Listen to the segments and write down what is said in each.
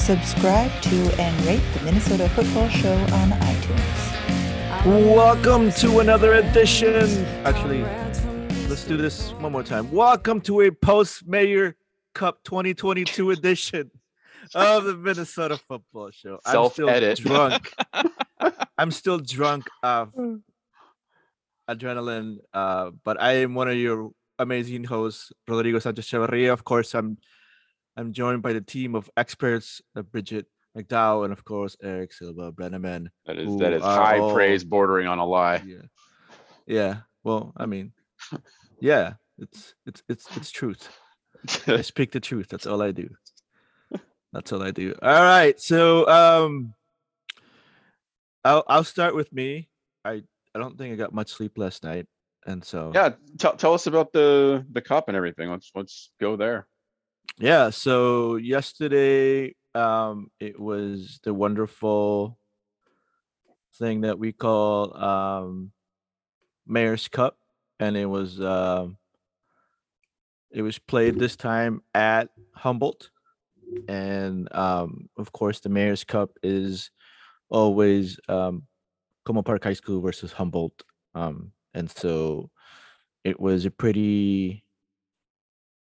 Subscribe to and rate the Minnesota Football Show on iTunes. Welcome to another edition. Actually, let's do this one more time. Welcome to a post Mayor Cup 2022 edition of the Minnesota Football Show. I'm still Self-edit. drunk. I'm still drunk of adrenaline, uh, but I am one of your amazing hosts, Rodrigo Sanchez Chavarria. Of course, I'm I'm joined by the team of experts, uh, Bridget McDowell, and of course Eric Silva Brenneman. That is that is high all- praise bordering on a lie. Yeah. Yeah. Well, I mean, yeah, it's it's it's it's truth. I speak the truth. That's all I do. That's all I do. All right. So um I'll I'll start with me. I I don't think I got much sleep last night. And so yeah, tell tell us about the the cup and everything. Let's let's go there. Yeah, so yesterday um it was the wonderful thing that we call um Mayor's Cup and it was um it was played this time at Humboldt and um of course the Mayor's Cup is always um Como Park High School versus Humboldt um and so it was a pretty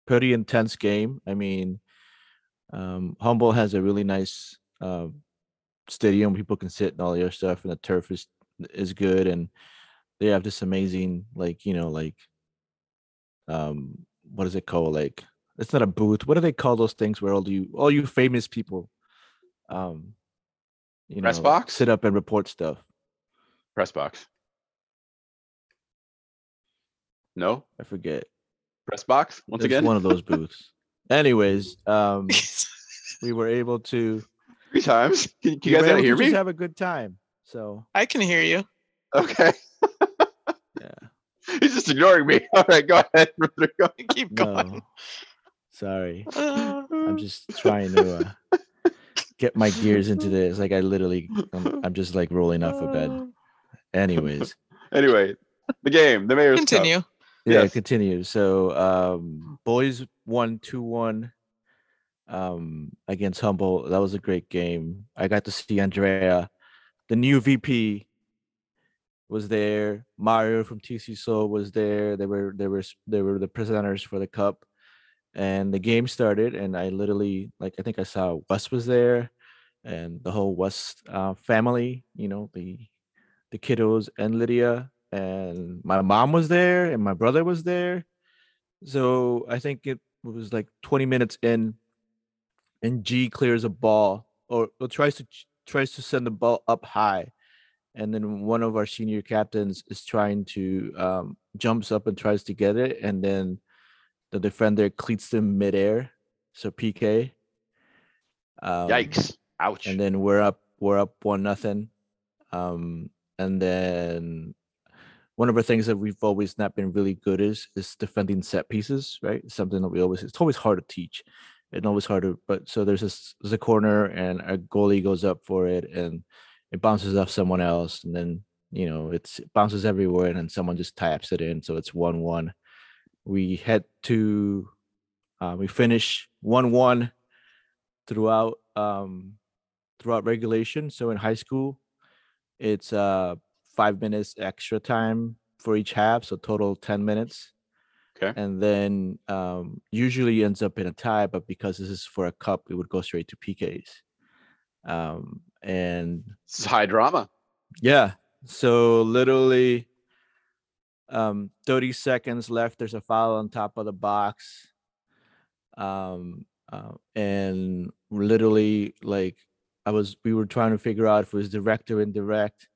pretty intense game. I mean, um, Humboldt has a really nice uh, stadium. People can sit and all the other stuff, and the turf is is good, and they have this amazing, like you know, like um, what is it called? Like it's not a booth. What do they call those things where all you all you famous people, um, you know, Press box? sit up and report stuff? Press box. No I forget. Press box once It's again. one of those booths. Anyways, um, we were able to. Three times. Can, can you guys were not to hear just me? have a good time. So I can hear you. Okay. yeah. He's just ignoring me. All right, go ahead, Rodrigo. Keep going. No. Sorry. Uh, I'm just trying to uh, get my gears into this. Like I literally, I'm, I'm just like rolling off of bed. Anyways, Anyway, the game, the mayor's Cup. Yeah, Yes. continue. So, um, boys won two one, um, against Humboldt That was a great game. I got to see Andrea, the new VP, was there. Mario from TC Soul was there. They were they were they were the presenters for the cup, and the game started. And I literally like I think I saw Wes was there, and the whole West uh, family. You know the the kiddos and Lydia and my mom was there and my brother was there. So I think it was like 20 minutes in, and G clears a ball or, or tries to tries to send the ball up high, and then one of our senior captains is trying to um, jumps up and tries to get it, and then the defender cleats them midair, so PK. Um, Yikes. Ouch. and then we're up we're up one nothing um and then one of the things that we've always not been really good is is defending set pieces right something that we always it's always hard to teach and always hard to but so there's this there's a corner and a goalie goes up for it and it bounces off someone else and then you know it's it bounces everywhere and then someone just taps it in so it's one one we head to uh, we finish one one throughout um throughout regulation. So in high school, it's uh five minutes extra time for each half, so total ten minutes. Okay. And then um usually ends up in a tie, but because this is for a cup, it would go straight to PKs. Um and is high drama. yeah, so literally um 30 seconds left, there's a foul on top of the box. Um uh, and literally like I was we were trying to figure out if it was direct or indirect.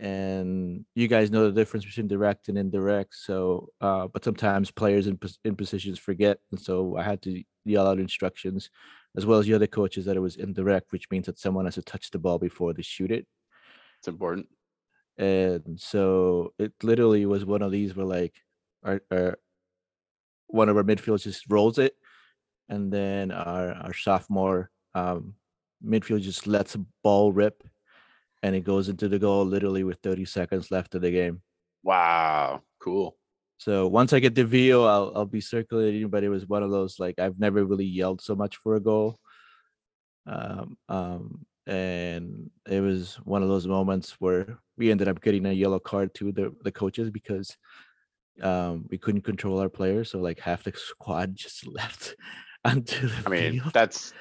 And you guys know the difference between direct and indirect. So uh but sometimes players in in positions forget. And so I had to yell out instructions. as well as the other coaches, that it was indirect, which means that someone has to touch the ball before they shoot it. It's important. And so it literally was one of these where like our, our one of our midfielders just rolls it, and then our our sophomore um, midfield just lets a ball rip, and it goes into the goal literally with 30 seconds left of the game. Wow, cool. So once I get the video, I'll I'll be circulating. But it was one of those like I've never really yelled so much for a goal. Um, um, and it was one of those moments where we ended up getting a yellow card to the the coaches because um we couldn't control our players, so like half the squad just left Until the I mean, field. that's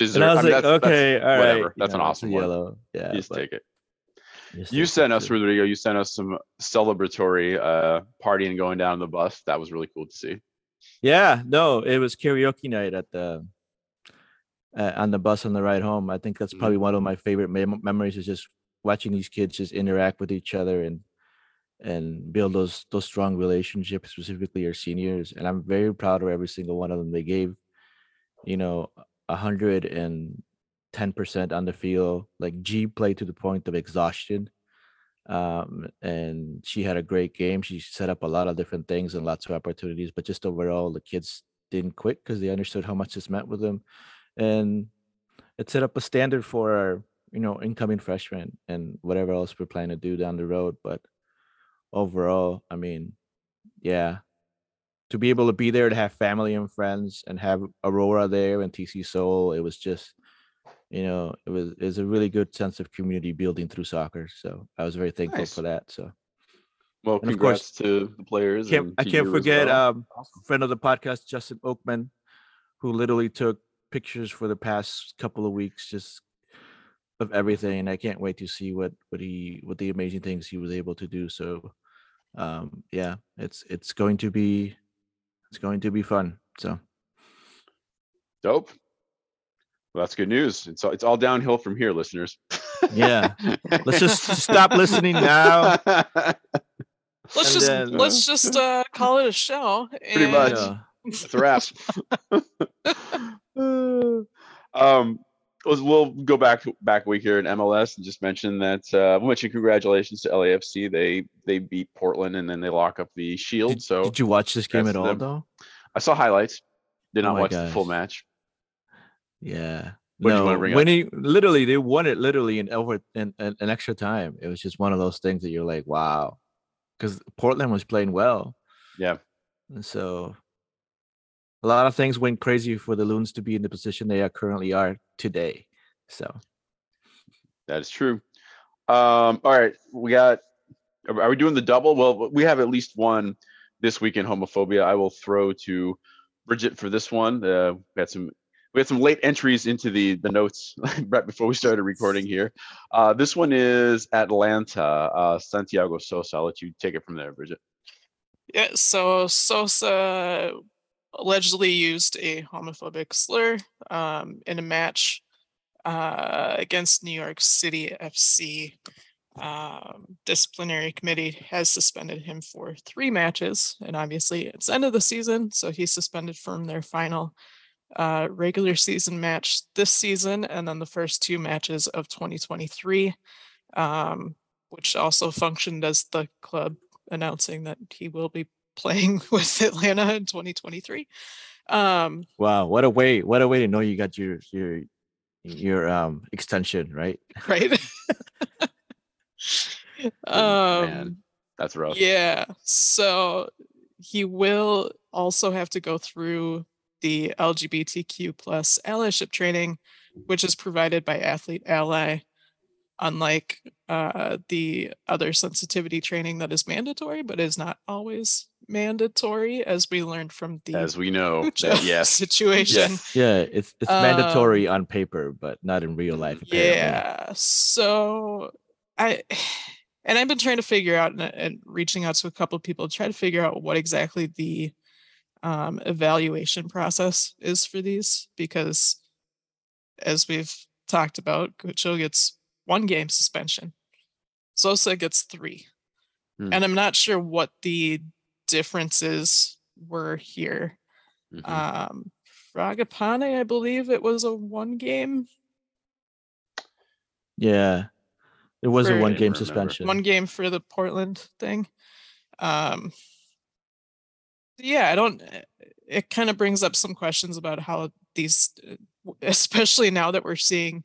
and. I was I mean, like, that's, okay, that's all right, whatever. That's you an know, it's awesome one. yellow. Yeah, You just but take it. just You sent us, too. Rodrigo. You sent us some celebratory uh partying going down the bus. That was really cool to see. Yeah, no, it was karaoke night at the uh, on the bus on the ride home. I think that's probably one of my favorite mem- memories is just watching these kids just interact with each other and and build those those strong relationships, specifically our seniors. And I'm very proud of every single one of them. They gave, you know, a hundred and ten percent on the field. Like G played to the point of exhaustion. Um, and she had a great game. She set up a lot of different things and lots of opportunities, but just overall, the kids didn't quit because they understood how much this meant with them. And it set up a standard for our, you know, incoming freshmen and whatever else we're planning to do down the road. But overall, I mean, yeah, to be able to be there to have family and friends and have Aurora there and TC Soul, it was just, you know, it was it was a really good sense of community building through soccer. So I was very thankful Nice. for that. So Well, And of course, to the players. can't, and I can't forget well. um friend of the podcast, Justin Oakman, who literally took pictures for the past couple of weeks just of everything. And I can't wait to see what what he what the amazing things he was able to do. So um yeah, it's it's going to be it's going to be fun. So Dope. Well, that's good news. It's all, it's all downhill from here, listeners. yeah. Let's just stop listening now. Let's And just then- let's just uh, call it a show. Pretty and- much. Yeah. That's a wrap. um, we'll- we'll go back back week here in MLS and just mention that uh, we'll mention congratulations to LAFC. They they beat Portland and then they lock up the Shield. Did, so did you watch this game at all them. though? I saw highlights. Did Oh not my watch the full match. Yeah. What did you wanna no, up? winning literally they won it literally in over in, in an extra time. It was just one of those things that you're like, wow. Because Portland was playing well. Yeah. And so a lot of things went crazy for the Loons to be in the position they are currently are today. So That is true. Um, all right, we got. Are are we doing the double? Well, we have at least one this week in homophobia. I will throw to Bridget for this one. Uh, we had some we had some late entries into the the notes right before we started recording here. Uh, this one is Atlanta, uh, Santiago Sosa. I'll let you take it from there, Bridget. Yeah, so Sosa allegedly used a homophobic slur um, in a match uh, against New York City FC. Um, disciplinary committee has suspended him for three matches, and obviously it's end of the season, so he's suspended from their final uh, regular season match this season, and then the first two matches of 2023, um, which also functioned as the club announcing that he will be playing with Atlanta in 2023. Um, wow, what a way, what a way to know you got your your your um extension, right? right? man. um, That's rough. yeah. So he will also have to go through the LGBTQ plus allyship training, which is provided by Athlete Ally, unlike uh, the other sensitivity training that is mandatory, but is not always mandatory, as we learned from the As we know, that, yes, situation. Yeah, it's it's mandatory on paper, but not in real life. apparently. Yeah. So I and I've been trying to figure out and, and reaching out to a couple of people to try to figure out what exactly the um, evaluation process is for these because as we've talked about, Gucho gets one game suspension. Sosa gets three. Hmm. And I'm not sure what the differences were here Mhm. um, Fragapane, I believe it was a one game, Yeah. It was a one game suspension. one game for the Portland thing. Um, yeah, I don't. It kind of brings up some questions about how these, uh, especially now that we're seeing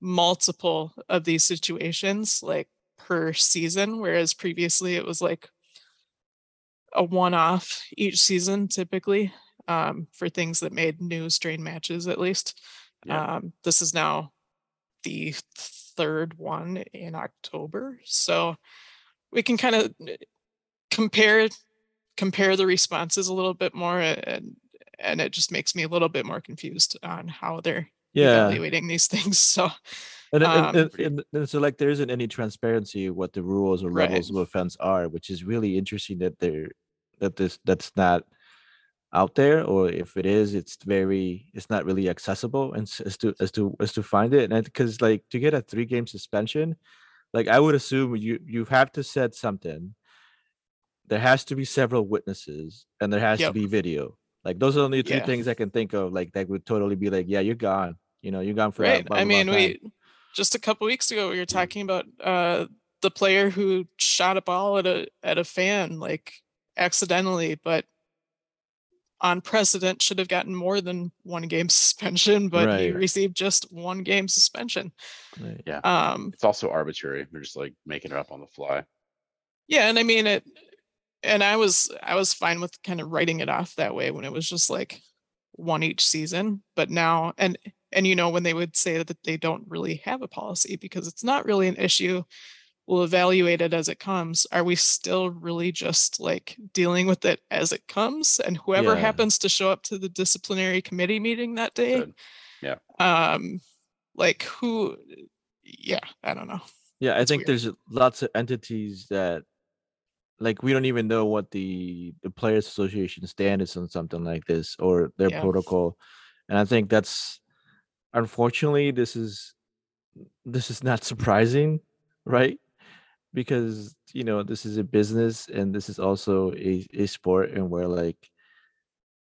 multiple of these situations like per season, whereas previously it was like a one-off each season typically um, for things that made new strain matches at least. Yeah. Um, this is now the third one in October, so we can kind of compare compare the responses a little bit more, and and it just makes me a little bit more confused on how they're yeah. evaluating these things. So And, Um, and, and, and so like there isn't any transparency what the rules or Right. levels of offense are, which is really interesting that they're that this that's not out there or if it is it's very it's not really accessible and as to as to as to find it and because like to get a three game suspension like i would assume you you have to said something there has to be several witnesses and there has Yep. to be video like those are the only two Yeah. things i can think of like that would totally be like yeah you're gone you know you're gone for that right, blah, I blah, blah mean, time. we just a couple weeks ago we were talking about uh the player who shot a ball at a at a fan like accidentally, but on precedent should have gotten more than one game suspension, but he Right. received just one game suspension. Right. Yeah. Um, It's also arbitrary. They're just like making it up on the fly. yeah, and I mean it, and I was I was fine with kind of writing it off that way when it was just like one each season, but now and and you know when they would say that they don't really have a policy because it's not really an issue. We'll evaluate it as it comes. Are we still really just like dealing with it as it comes? And whoever Yeah. happens to show up to the disciplinary committee meeting that day, Good. Yeah. um, like who? Yeah, I don't know. Yeah, I It's think weird. there's lots of entities that like we don't even know what the the players association stand is on something like this or their Yeah. protocol. And I think that's unfortunately this is this is not surprising, right? Because you know, this is a business and this is also a, a sport and where like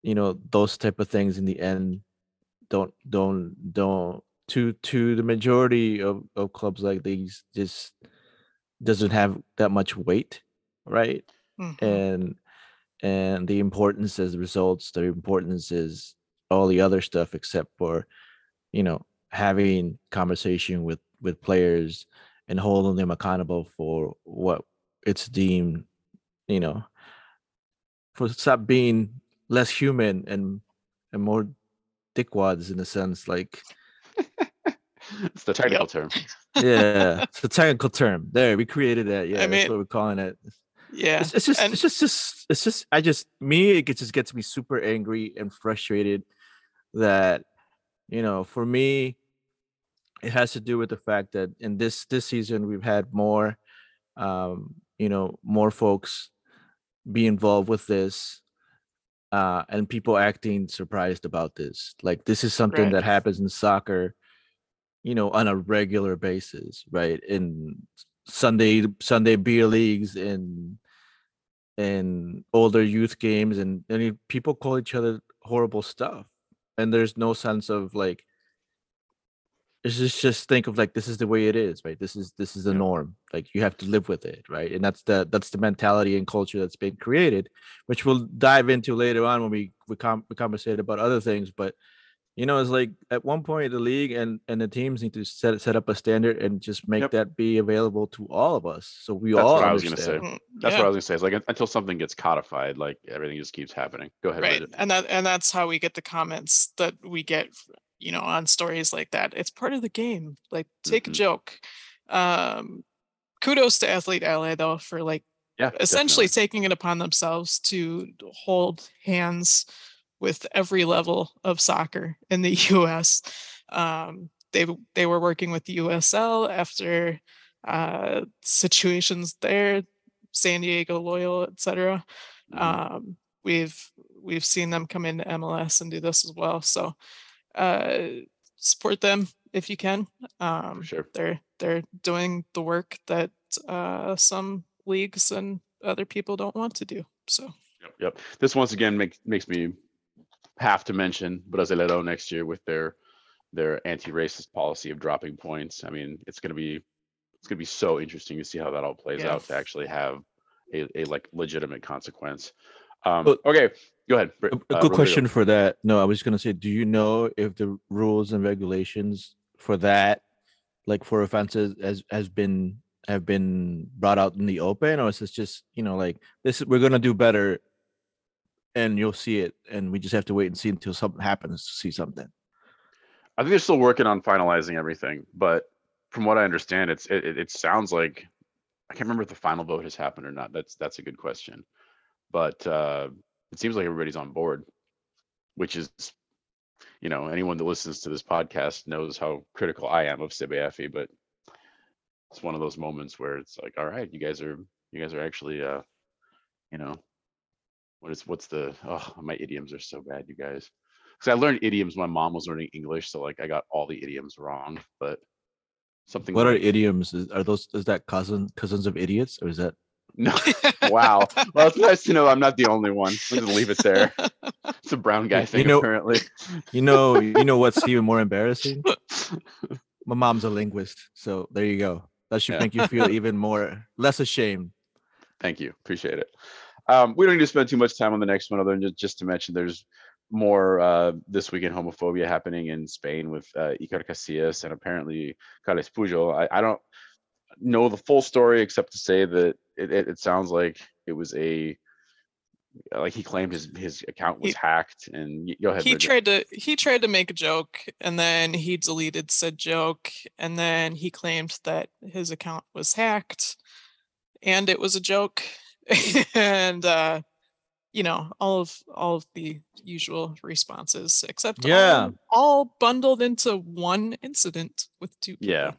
you know, those type of things in the end don't don't don't to to the majority of, of clubs like these just doesn't have that much weight right? Mhm. and and the importance is results the importance is all the other stuff except for you know having conversation with with players and holding them accountable for what it's deemed you know for stop being less human and and more dickwads in a sense like it's the technical term. yeah it's the technical term. There we created that. Yeah that's mean- what we're calling it Yeah, it's, it's just and- it's just just it's just i just me it gets, just gets me super angry and frustrated that you know for me it has to do with the fact that in this this season we've had more um you know more folks be involved with this uh and people acting surprised about this like this is something Right. that happens in soccer you know on a regular basis right in sunday sunday beer leagues and and older youth games and I mean, people call each other horrible stuff. And there's no sense of like it's just just think of like this is the way it is right? This is this is the Yeah. norm. Like you have to live with it right? And that's the that's the mentality and culture that's been created which we'll dive into later on when we we, com- we conversate about other things but you know it's like at one point the league and and the teams need to set set up a standard and just make Yep. that be available to all of us so we That's all what I was gonna say. Mm, That's yeah. what I was gonna say. It's like until something gets codified, like everything just keeps happening. Go ahead. right and that and that's how we get the comments that we get you know on stories like that it's part of the game like take Mhm. a joke um kudos to athlete ally though for like Yeah. essentially definitely. taking it upon themselves to hold hands with every level of soccer in the US. Um, they they were working with the USL after uh, situations there, San Diego, Loyal, etc. Mhm. Um, we've we've seen them come into MLS and do this as well. So uh, support them if you can. Um, sure. they're they're doing the work that uh, some leagues and other people don't want to do. So Yep, Yep. This once again makes makes me have to mention Brasileiro next year with their their anti-racist policy of dropping points. I mean, it's gonna be it's gonna be so interesting to see how that all plays Yeah. out to actually have a, a like legitimate consequence. Um, But- okay, go ahead. A, a uh, good Rodrigo. question for that. No, I was gonna say, do you know if the rules and regulations for that, like for offenses, has has been have been brought out in the open, or is this just you know like this? We're gonna do better, and you'll see it, and we just have to wait and see until something happens to see something. I think they're still working on finalizing everything, but from what I understand, it's it, it- sounds like I can't remember if the final vote has happened or not. That's that's a good question, but uh, it seems like everybody's on board, which is, you know, anyone that listens to this podcast knows how critical I am of CBFE, but it's one of those moments where it's like, all right, you guys are you guys are actually, uh, you know, what is what's the oh my idioms are so bad, you guys because I learned idioms. when My mom was learning English, so like I got all the idioms wrong. But something. What are idioms? Is, are those is that cousin cousins of idiots, or is that No. wow. Well, it's nice to know I'm not the only one. I'm gonna leave it there. It's a brown guy thing You know- apparently. you know you know what's even more embarrassing? My mom's a linguist, so there you go. That should Yeah. make you feel even more less ashamed. Thank you. Appreciate it. Um, we don't need to spend too much time on the next one, other than just, to mention there's more uh, this weekend homophobia happening in Spain with uh, Iker Casillas and apparently Carles Puyol. I, I don't know the full story except to say that it, it, it sounds like it was a like he claimed his his account was He- hacked and go ahead. he Bridget. tried to he tried to make a joke and then he deleted said joke and then he claimed that his account was hacked and it was a joke and uh you know all of all of the usual responses except Yeah. all, bundled into one incident with two people. Yeah.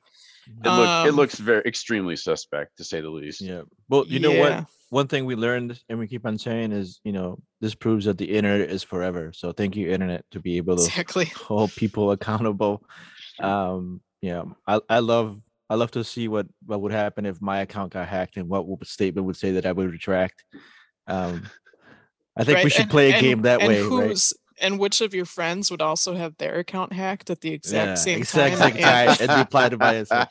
It, look, it Um, looks very extremely suspect to say the least. Yeah. Well, you know what? One thing we learned and we keep on saying is, you know, this proves that the internet is forever. So thank you, internet, to be able to exactly hold people accountable. Um, yeah, I, I love I love to see what what would happen if my account got hacked and what would- statement would say that I would retract. Um, I think we should and- play a and- game that and way, right? who's and which of your friends would also have their account hacked at the exact Yeah, same exact time same time and- and reply to my answer.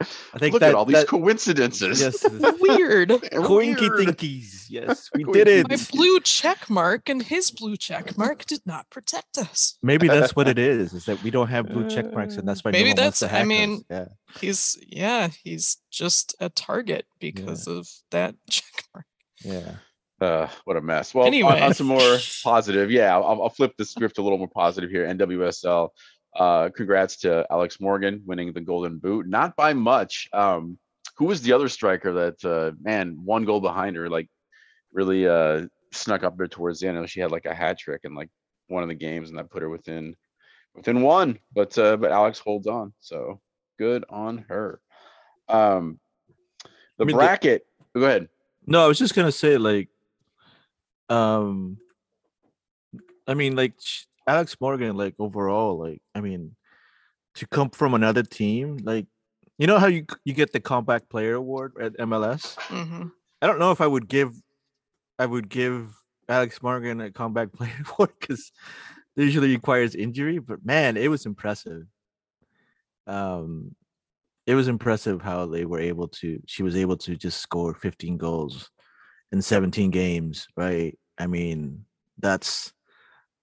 I think Look that, at all these that- coincidences. yes, weird coinky Weird. tinkies. Yes, we did it. my blue check mark and his blue check mark did not protect us Maybe that's what it is. Is that we don't have blue check marks, and that's why Maybe no one wants to that's- I mean, yeah. he's yeah he's just a target because of that check mark Yeah. Uh, what a mess. Well, on- Anyway. on, some more positive, yeah, I'll, I'll flip the script a little more positive here. NWSL, uh, congrats to Alex Morgan winning the Golden Boot, not by much. Um, who was the other striker that, uh, man, one goal behind her, like really uh, snuck up there towards the end? I know she had like a hat trick in like one of the games, and that put her within within one. But uh, but Alex holds on, so good on her. Um, the mean, the- bracket. go ahead. No, I was just gonna say like, um, I mean like sh- Alex Morgan, like overall, like I mean, to come from another team, like you know how you you get the comeback player award at MLS. hmm I don't know if I would give, I would give Alex Morgan a comeback player award because it usually requires injury. But man, it was impressive. Um, it was impressive how they were able to. She was able to just score 15 goals in 17 games. Right? I mean, that's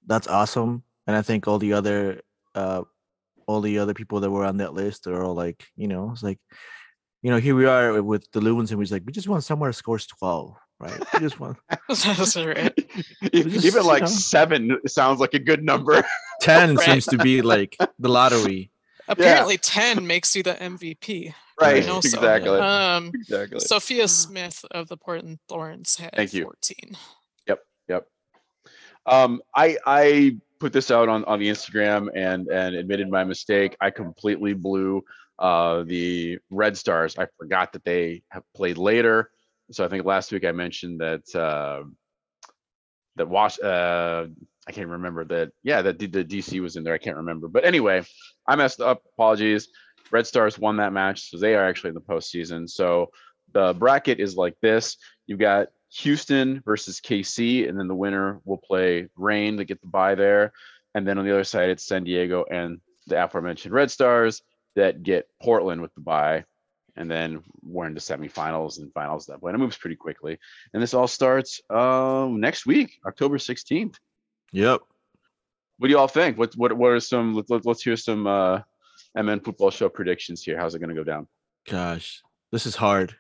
that's awesome. And I think all the other, uh, all the other people that were on that list are all like, you know, it's like you know, here we are with the Loons, and we're just like, we just want somewhere that scores 12, right? We just want that's right just, Even you like know. seven sounds like a good number. 10 Right. seems to be like the lottery. apparently 10 makes you the mvp right. know. Exactly. um exactly. sophia smith of the portland thorns had Thank you. 14 Yep. Yep. Um, I I put this out on on the Instagram and and admitted my mistake. I completely blew uh the Red Stars. I forgot that they have played later. So I think last week I mentioned that uh, that Wash uh I can't remember that. Yeah, that the DC was in there. I can't remember. But anyway, I messed up. Apologies. Red Stars won that match, so they are actually in the postseason. So the bracket is like this: you've got Houston versus KC, and then the winner will play Reign to get the bye there. And then on the other side, it's San Diego and the aforementioned Red Stars that get Portland with the bye. And then we're into semifinals and finals that way. And it moves pretty quickly. And this all starts um, next week, October 16th. Yep. What do you all think? What what what are some? Let's let's hear some uh, MN football show predictions here. How's it going to go down? Gosh, this is hard.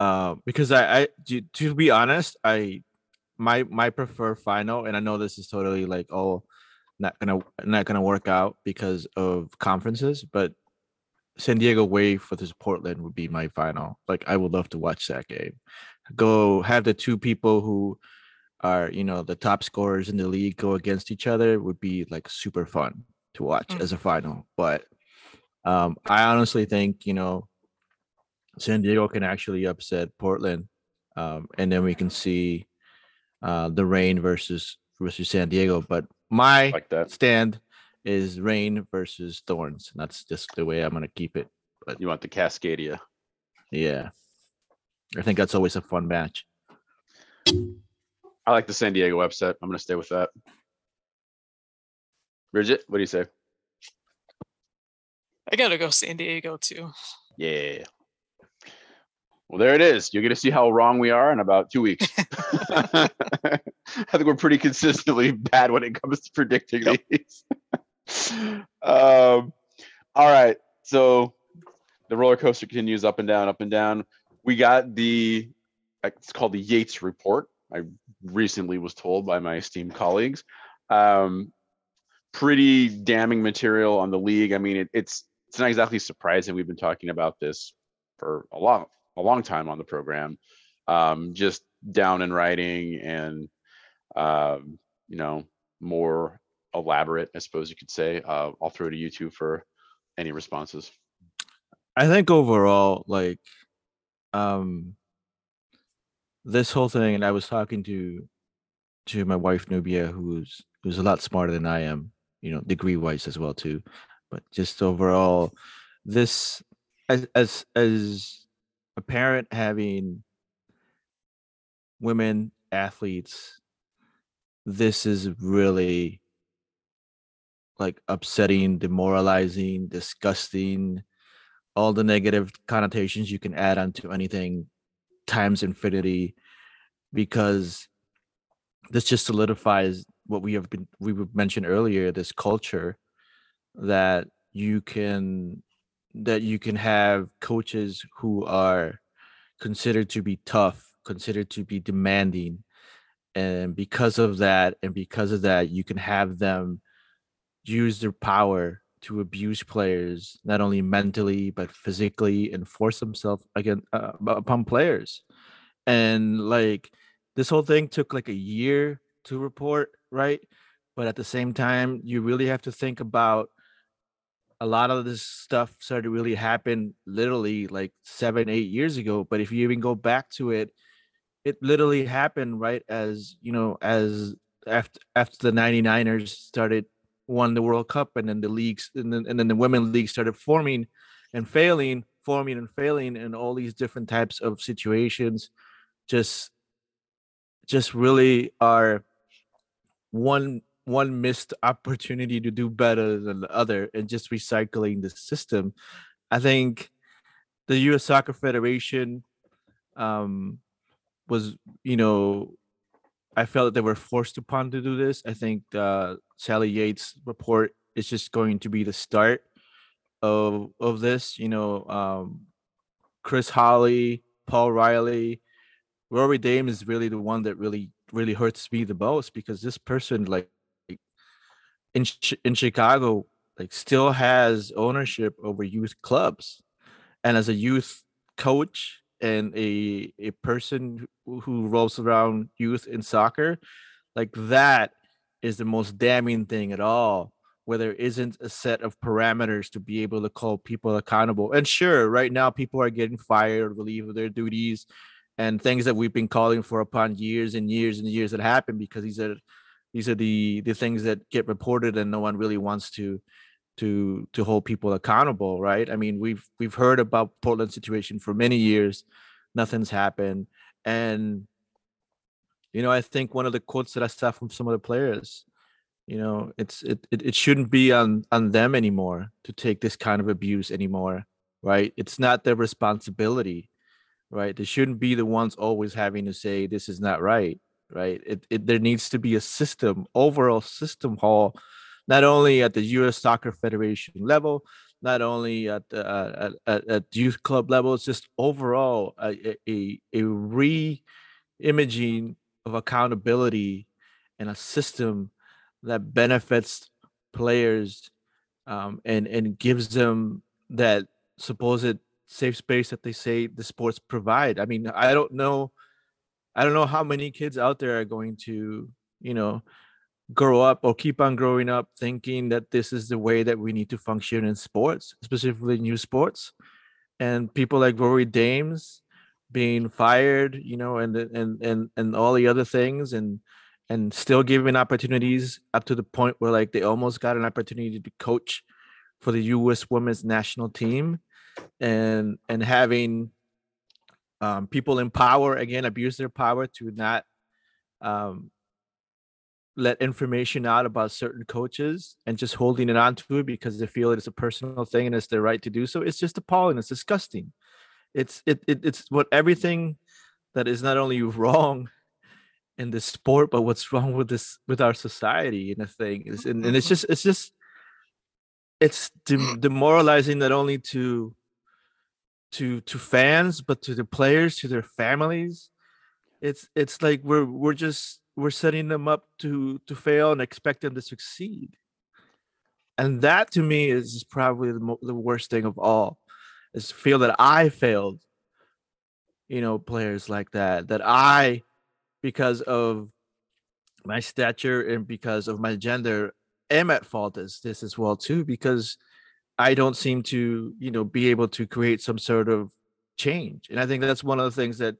Uh, because I, I to, to be honest, I my my preferred final, and I know this is totally like oh, not gonna not gonna work out because of conferences, but San Diego Wave for this Portland would be my final. Like I would love to watch that game. Go have the two people who are you know the top scorers in the league go against each other would be like super fun to watch Mm. as a final. But um, I honestly think you know San Diego can actually upset Portland, um, and then we can see uh, the Reign versus versus San Diego. But my Like that. stand is Reign versus Thorns, and that's just the way I'm gonna keep it. But You want the Cascadia? Yeah, I think that's always a fun match. I like the San Diego upset. I'm going to stay with that. Bridget, what do you say? I gotta go San Diego too. Yeah. Well, there it is. You're going to see how wrong we are in about two weeks. I think we're pretty consistently bad when it comes to predicting these. um, all right. So the roller coaster continues up and down, up and down. We got the, it's called the Yates Report. I recently was told by my esteemed colleagues. Um, pretty damning material on the league. I mean, it, it's it's not exactly surprising. We've been talking about this for a long a long time on the program. Um, just down in writing and um, you know more elaborate, I suppose you could say. Uh, I'll throw to you two for any responses. I think overall, like, um, this whole thing, and I was talking to to my wife Nubia, who's who's a lot smarter than I am, you know, degree wise as well too. But just overall, this as as as a parent having women athletes, this is really like upsetting, demoralizing, disgusting, all the negative connotations you can add onto anything times infinity because this just solidifies what we have been we mentioned earlier this culture that you can that you can have coaches who are considered to be tough considered to be demanding and because of that and because of that you can have them use their power to abuse players not only mentally but physically and force themselves again uh, upon players. And like this whole thing took like a year to report right? But at the same time you really have to think about a lot of this stuff started to really happen literally like seven eight years ago but if you even go back to it it literally happened right as you know as after after the 99ers started won the World Cup, and then the leagues, and then and then the women league started forming and failing, forming and failing, and all these different types of situations, just just really are one one missed opportunity to do better than the other, and just recycling the system. I think the U.S. Soccer Federation um, was, you know, I felt that they were forced upon to do this. I think uh, Sally Yates' report is just going to be the start of of this. You know, um, Chris Holly, Paul Riley, Rory Dames is really the one that really really hurts me the most because this person like in in Chicago like still has ownership over youth clubs, and as a youth coach and a a person who, rolls around youth in soccer, like that is the most damning thing at all. Where there isn't a set of parameters to be able to call people accountable. And sure, right now people are getting fired relieved of their duties and things that we've been calling for upon years and years and years that happened because these are these are the the things that get reported and no one really wants to to to hold people accountable right i mean we've we've heard about portland situation for many years nothing's happened and You know, I think one of the quotes that I saw from some of the players, you know, it's it it, it shouldn't be on on them anymore to take this kind of abuse anymore, right? It's not their responsibility, right? They shouldn't be the ones always having to say this is not right, right? It, it there needs to be a system, overall system hall, not only at the U.S. Soccer Federation level, not only at the uh, at, at youth club level, it's just overall a a, a re-imaging of accountability and a system that benefits players um, and and gives them that supposed safe space that they say the sports provide. I mean, I don't know, I don't know how many kids out there are going to, you know, grow up or keep on growing up thinking that this is the way that we need to function in sports, specifically new sports. And people like Rory Dames being fired, you know, and and and and all the other things and and still giving opportunities up to the point where like they almost got an opportunity to coach for the US women's national team and and having um, people in power again abuse their power to not um, let information out about certain coaches and just holding it on to it because they feel it's a personal thing and it's their right to do so. It's just appalling. It's disgusting. It's it, it it's what everything that is not only wrong in this sport, but what's wrong with this with our society and the thing is and, and it's just it's just it's demoralizing not only to to to fans but to the players to their families. It's it's like we're we're just we're setting them up to to fail and expect them to succeed. And that to me is probably the, mo- the worst thing of all is feel that i failed you know players like that that i because of my stature and because of my gender am at fault as this as well too because i don't seem to you know be able to create some sort of change and i think that's one of the things that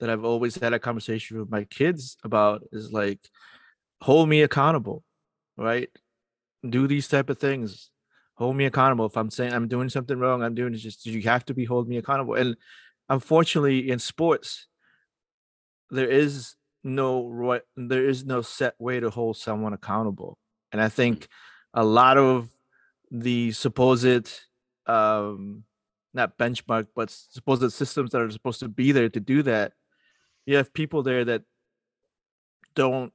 that I've always had a conversation with my kids about is like hold me accountable, right? Do these type of things. Hold me accountable. If I'm saying I'm doing something wrong, I'm doing it just you have to be hold me accountable. And unfortunately in sports, there is no right there is no set way to hold someone accountable. And I mm. think a lot of the supposed um not benchmark, but supposed systems that are supposed to be there to do that you have people there that don't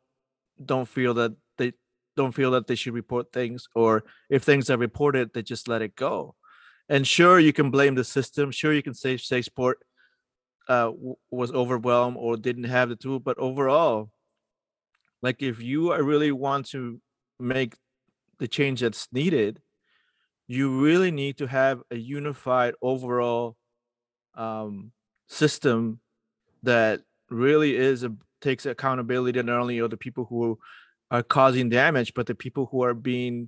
don't feel that they don't feel that they should report things or if things are reported they just let it go. And sure you can blame the system sure you can say say sport uh, w- was overwhelmed or didn't have the tool but overall like if you really want to make the change that's needed you really need to have a unified overall um, system that really is a takes accountability not only of the people who are causing damage, but the people who are being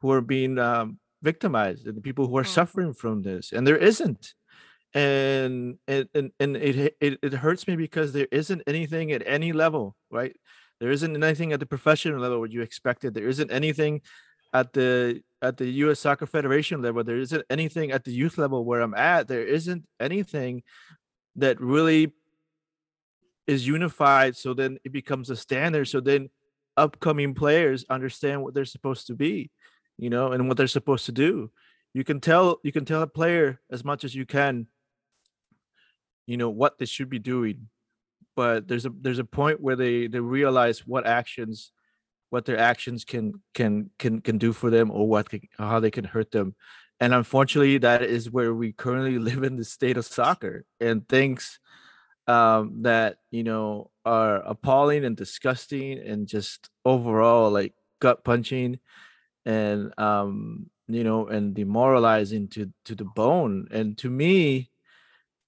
who are being um, victimized and the people who are mm-hmm. suffering from this. And there isn't. And and and, and it, it it hurts me because there isn't anything at any level, right? There isn't anything at the professional level where you expected. There isn't anything at the at the U.S. Soccer Federation level. There isn't anything at the youth level where I'm at. There isn't anything that really is unified so then it becomes a standard so then upcoming players understand what they're supposed to be you know and what they're supposed to do you can tell you can tell a player as much as you can you know what they should be doing but there's a there's a point where they they realize what actions what their actions can can can can do for them or what can, how they can hurt them. And unfortunately that is where we currently live in the state of soccer and things um, that you know are appalling and disgusting and just overall like gut punching and um you know and demoralizing to to the bone. And to me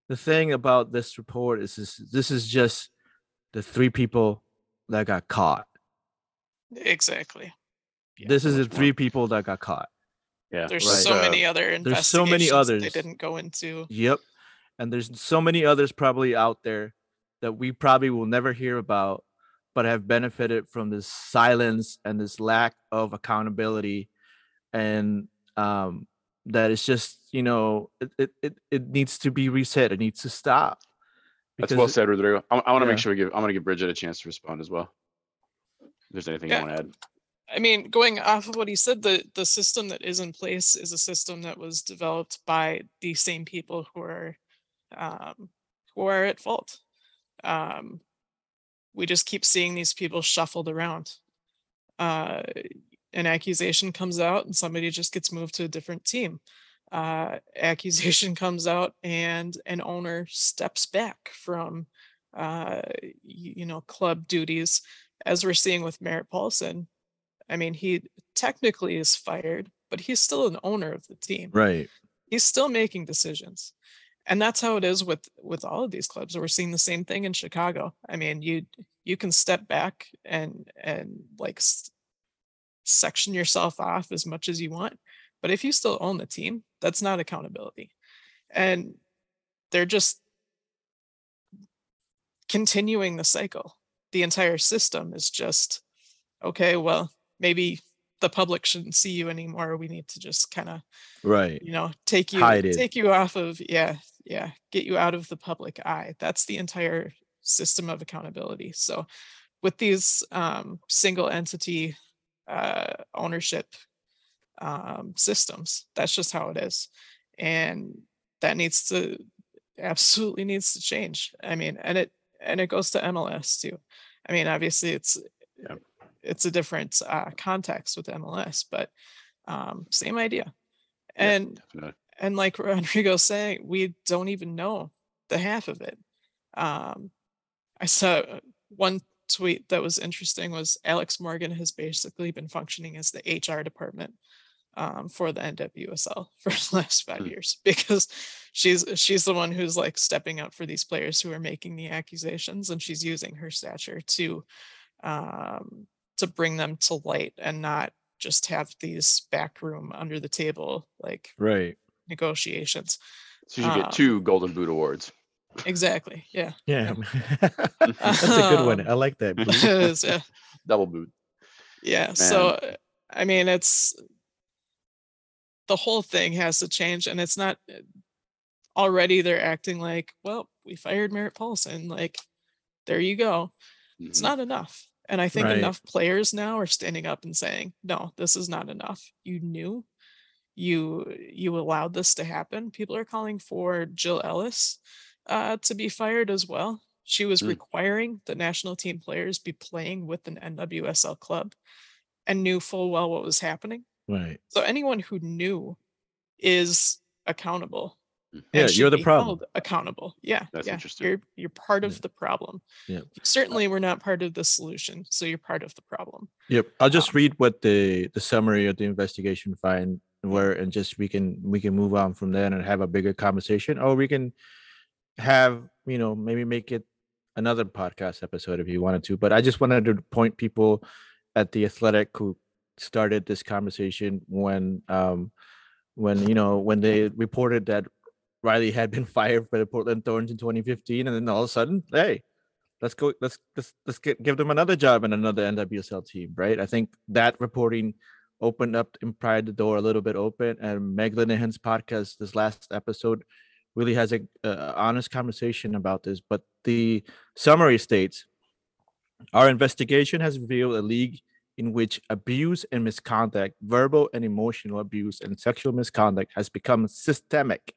the thing about this report is this this is just the three people that got caught exactly yeah, this is the three people that got caught yeah there's right. so uh, many other there's so many others they didn't go into yep and there's so many others probably out there that we probably will never hear about but have benefited from this silence and this lack of accountability and um that it's just you know it, it it it needs to be reset it needs to stop That's well said, Rodrigo. I, want to Yeah. make sure we give. i'm going to give Bridget a chance to respond as well. There's anything Yeah. you want to add. I mean, going off of what he said, the the system that is in place is a system that was developed by the same people who are um, who are at fault. Um, we just keep seeing these people shuffled around. Uh, an accusation comes out and somebody just gets moved to a different team. Uh, accusation comes out and an owner steps back from uh, you know club duties, as we're seeing with Merritt Paulson. I mean, he technically is fired, but he's still an owner of the team. right. He's still making decisions. And that's how it is with with all of these clubs. We're seeing the same thing in Chicago. I mean, you you can step back and and like s- section yourself off as much as you want, but if you still own the team, that's not accountability. And they're just continuing the cycle. The entire system is just okay, well, maybe the public shouldn't see you anymore. We need to just kind of, Right. you know, take you Hide it. take you off of yeah, yeah, get you out of the public eye. That's the entire system of accountability. So with these um, single entity uh, ownership um, systems, that's just how it is. And that needs to absolutely needs to change. I mean, and it and it goes to MLS too. I mean, obviously it's Yeah. it's a different uh, context with MLS, but um, same idea. And Definitely. and like Rodrigo saying, we don't even know the half of it. Um, I saw one tweet that was interesting was Alex Morgan has basically been functioning as the HR department um, for the NWSL for the last five Hmm. years because she's she's the one who's like stepping up for these players who are making the accusations and she's using her stature to um, to bring them to light and not just have these backroom under the table like Right. negotiations. So you um, get two Golden Boot awards. Exactly. Yeah. Yeah. That's a good one. I like that. It yeah. Double boot. Yeah. So uh, I mean it's the whole thing has to change and it's not already they're acting like, well, we fired Merritt Paulson. Like, there you go. It's Mhm. not enough. And I think Right. enough players now are standing up and saying, no, this is not enough. You knew you you allowed this to happen. People are calling for Jill Ellis uh, to be fired as well. She was Mm. requiring the national team players be playing with an NWSL club and knew full well what was happening. Right. So anyone who knew is accountable. Yeah, you're the problem. held Accountable. Yeah. That's yeah. interesting. You're you're part of Yeah. the problem. Yeah. Certainly we're not part of the solution. So you're part of the problem. Yep. I'll just Um, read what the the summary of the investigation find were, and just we can we can move on from there and have a bigger conversation, or we can have you know maybe make it another podcast episode if you wanted to. But I just wanted to point people at the athletic who started this conversation when um when you know when they reported that Riley had been fired by the Portland Thorns in 2015, and then all of a sudden, hey, let's go, let's let's let's get, give them another job in another NWSL team, right? I think that reporting opened up and pried the door a little bit open, and Meg Linehan's podcast, this last episode, really has a, a honest conversation about this. But the summary states, our investigation has revealed a league in which abuse and misconduct, verbal and emotional abuse, and sexual misconduct has become systemic,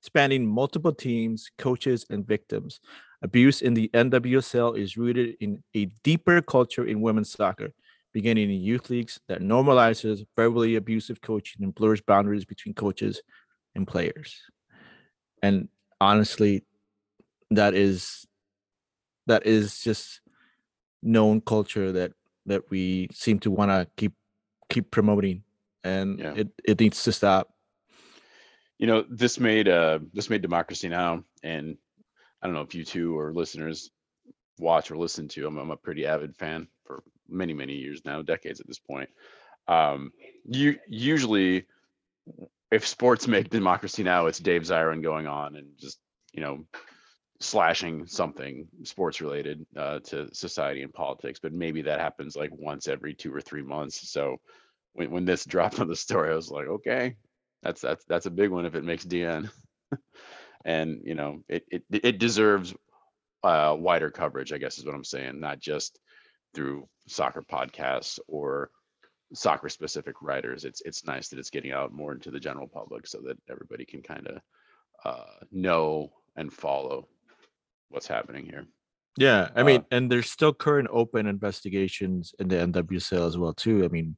spanning multiple teams, coaches, and victims. Abuse in the NWSL is rooted in a deeper culture in women's soccer, beginning in youth leagues that normalizes verbally abusive coaching and blurs boundaries between coaches and players. And honestly, that is that is just known culture that that we seem to want to keep keep promoting and Yeah. it, it needs to stop you know this made uh this made democracy now! and i don't know if you two or listeners watch or listen to i'm, I'm a pretty avid fan for many many years now decades at this point. Um you usually if sports make democracy now! it's dave zirin going on and just you know slashing something sports related uh, to society and politics but maybe that happens like once every two or three months. So when, when this dropped on the story i was like okay that's that's that's a big one if it makes DN. and you know, it it it deserves uh, wider coverage. I guess is what I'm saying, not just through soccer podcasts or soccer specific writers. It's it's nice that it's getting out more into the general public so that everybody can kind of uh, know and follow what's happening here. Yeah, I Uh, mean, and there's still current open investigations in the NWSL as well too. I mean,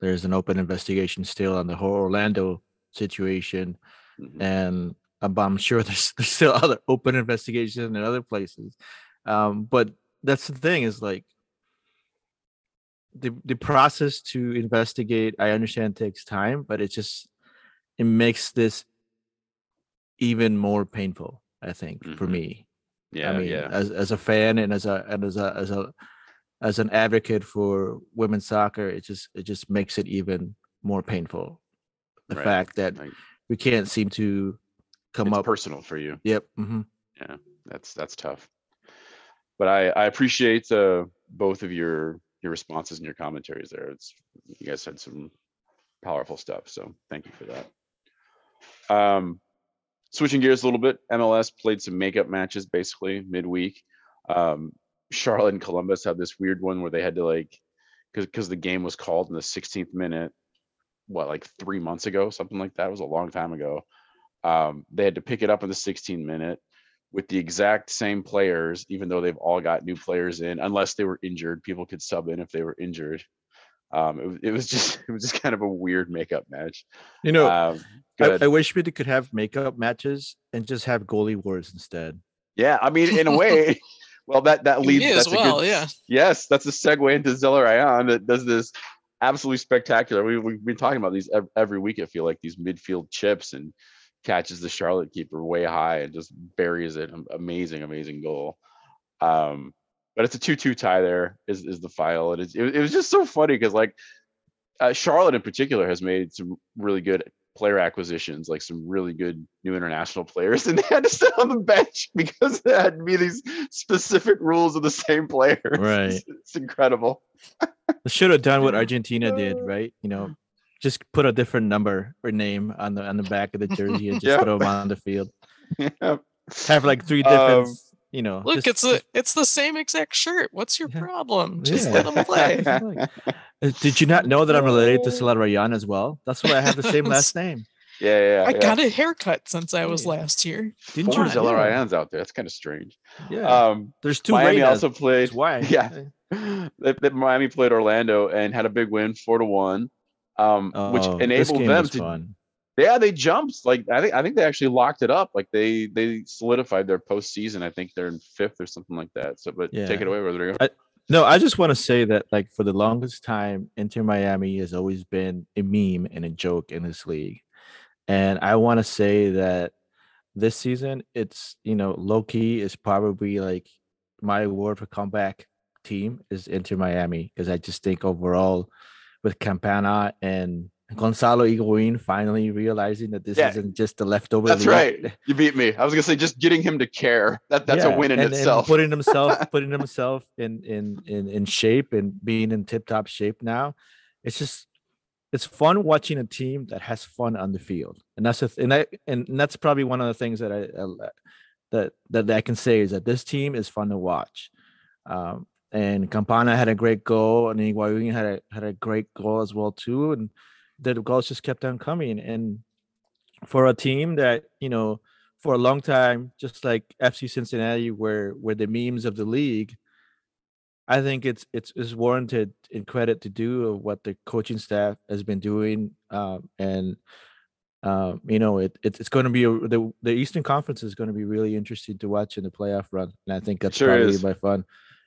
there's an open investigation still on the whole Orlando situation, Mhm. and uh, but I'm sure there's there's still other open investigations in other places. Um, but that's the thing is like the the process to investigate. I understand takes time, but it just it makes this even more painful. I think for Mhm. me. Yeah, I mean, yeah, as as a fan and as a and as a as a as an advocate for women's soccer, it just it just makes it even more painful. The Right. fact that we can't seem to come it's up. personal for you. Yep. hmm Yeah, That's that's tough. But I I appreciate uh, both of your your responses and your commentaries there. It's you guys said some powerful stuff, so thank you for that. Um, switching gears a little bit, MLS played some makeup matches basically midweek. Um, Charlotte and Columbus had this weird one where they had to like because because the game was called in the 16th minute, what like three months ago, something like that. It was a long time ago. Um, they had to pick it up in the 16 minute with the exact same players, even though they've all got new players in, unless they were injured. People could sub in if they were injured. Um, it, was- it was just it was just kind of a weird makeup match. You know, Um, I. I wish we could have makeup matches and just have goalie wars instead. yeah, I mean, in a way, well, that that leads. Me as that's a well, good, yeah. Yes, that's a segue into Zeller Ion that does this absolutely spectacular. We, we've been talking about these every week. I feel like these midfield chips and catches the Charlotte keeper way high and just buries it. Amazing, amazing goal. Um, but it's a two-two tie. There is is the file, and it, it was just so funny because like uh, Charlotte in particular has made some really good player acquisitions, like some really good new international players, and they had to sit on the bench because there had to be these specific rules of the same players. Right. It's, it's incredible. They should have done what Argentina did, right? You know, just put a different number or name on the on the back of the jersey and just Yeah. throw them on the field. Yeah. Have like three different, Um, you know. Look, just- it's a it's the same exact shirt. What's your Yeah. problem? Just Yeah. let them play. just like- Uh, Did you not know that I'm related to Salah Rayan as well? That's why I have the same last name. Yeah, yeah. I yeah. got a haircut since I was Yeah. last year. Didn't Four you? Zeller Yeah. Ions out there. That's kind of strange. Yeah. Um, There's two Miami Reynas. also played. Why. Yeah. they, they- Miami played Orlando and had a big win, four to one, um, which Oh, this enabled them to. fun. Yeah, they jumped. Like I think I think they actually locked it up. Like they they solidified their postseason. I think they're in fifth or something like that. So, but take it away, Rodrigo. No, I just want to say that, like, for the longest time, Inter Miami has always been a meme and a joke in this league. And I want to say that this season, it's, you know, low key is probably like my award for comeback team is Inter Miami because I just think overall with Campana and Gonzalo Higuain finally realizing that this Yeah. isn't just the leftover. That's league. right. You beat me. I was gonna say just getting him to care. That that's a win in and- and itself. putting himself putting himself in in in in shape and being in tip top shape now, it's just it's fun watching a team that has fun on the field, and that's the th- and I and that's probably one of the things that I, I that that I can say is that this team is fun to watch. Um, and Campana had a great goal, and Higuain had a had a great goal as well too, and the goals just kept on coming. And for a team that you know for a long time, just like FC Cincinnati, where where the memes of the league, I think it's it's is warranted in credit to do of what the coaching staff has been doing, um, and um, you know it, it it's going to be a, the the Eastern Conference is going to be really interesting to watch in the playoff run, and I think that's Sure probably is. by fun,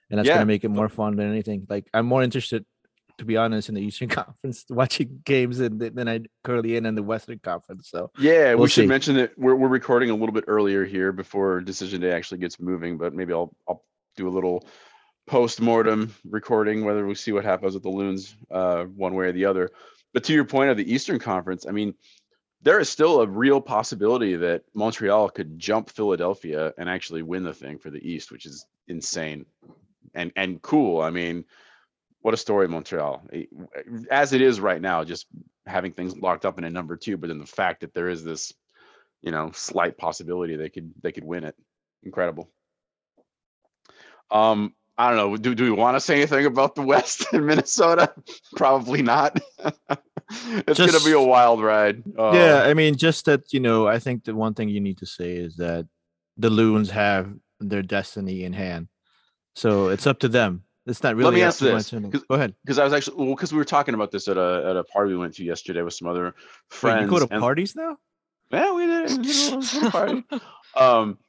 and that's Yeah. going to make it more fun than anything. Like I'm more interested. To be honest, in the Eastern Conference, watching games than, I currently in in the Western Conference. So Yeah, we We'll should see. mention that we're we're recording a little bit earlier here before decision day actually gets moving, but maybe I'll I'll do a little post mortem recording whether we see what happens with the loons uh one way or the other. But to your point of the Eastern Conference, I mean, there is still a real possibility that Montreal could jump Philadelphia and actually win the thing for the East, which is insane and and cool. I mean, what a story, Montreal. As it is right now, just having things locked up in a number two, but then the fact that there is this, you know, slight possibility they could they could win it. Incredible. Um, I don't know. Do, do we want to say anything about the West in Minnesota? Probably not. it's gonna be a wild ride. Uh, yeah, I mean, just that you know, I think the one thing you need to say is that the loons have their destiny in hand, so it's up to them. It's not really. Let me ask this, Go ahead. because I was actually well, because we were talking about this at a at a party we went to yesterday with some other Wait, friends. you go to and- parties now? Yeah, we did. we did a party. um,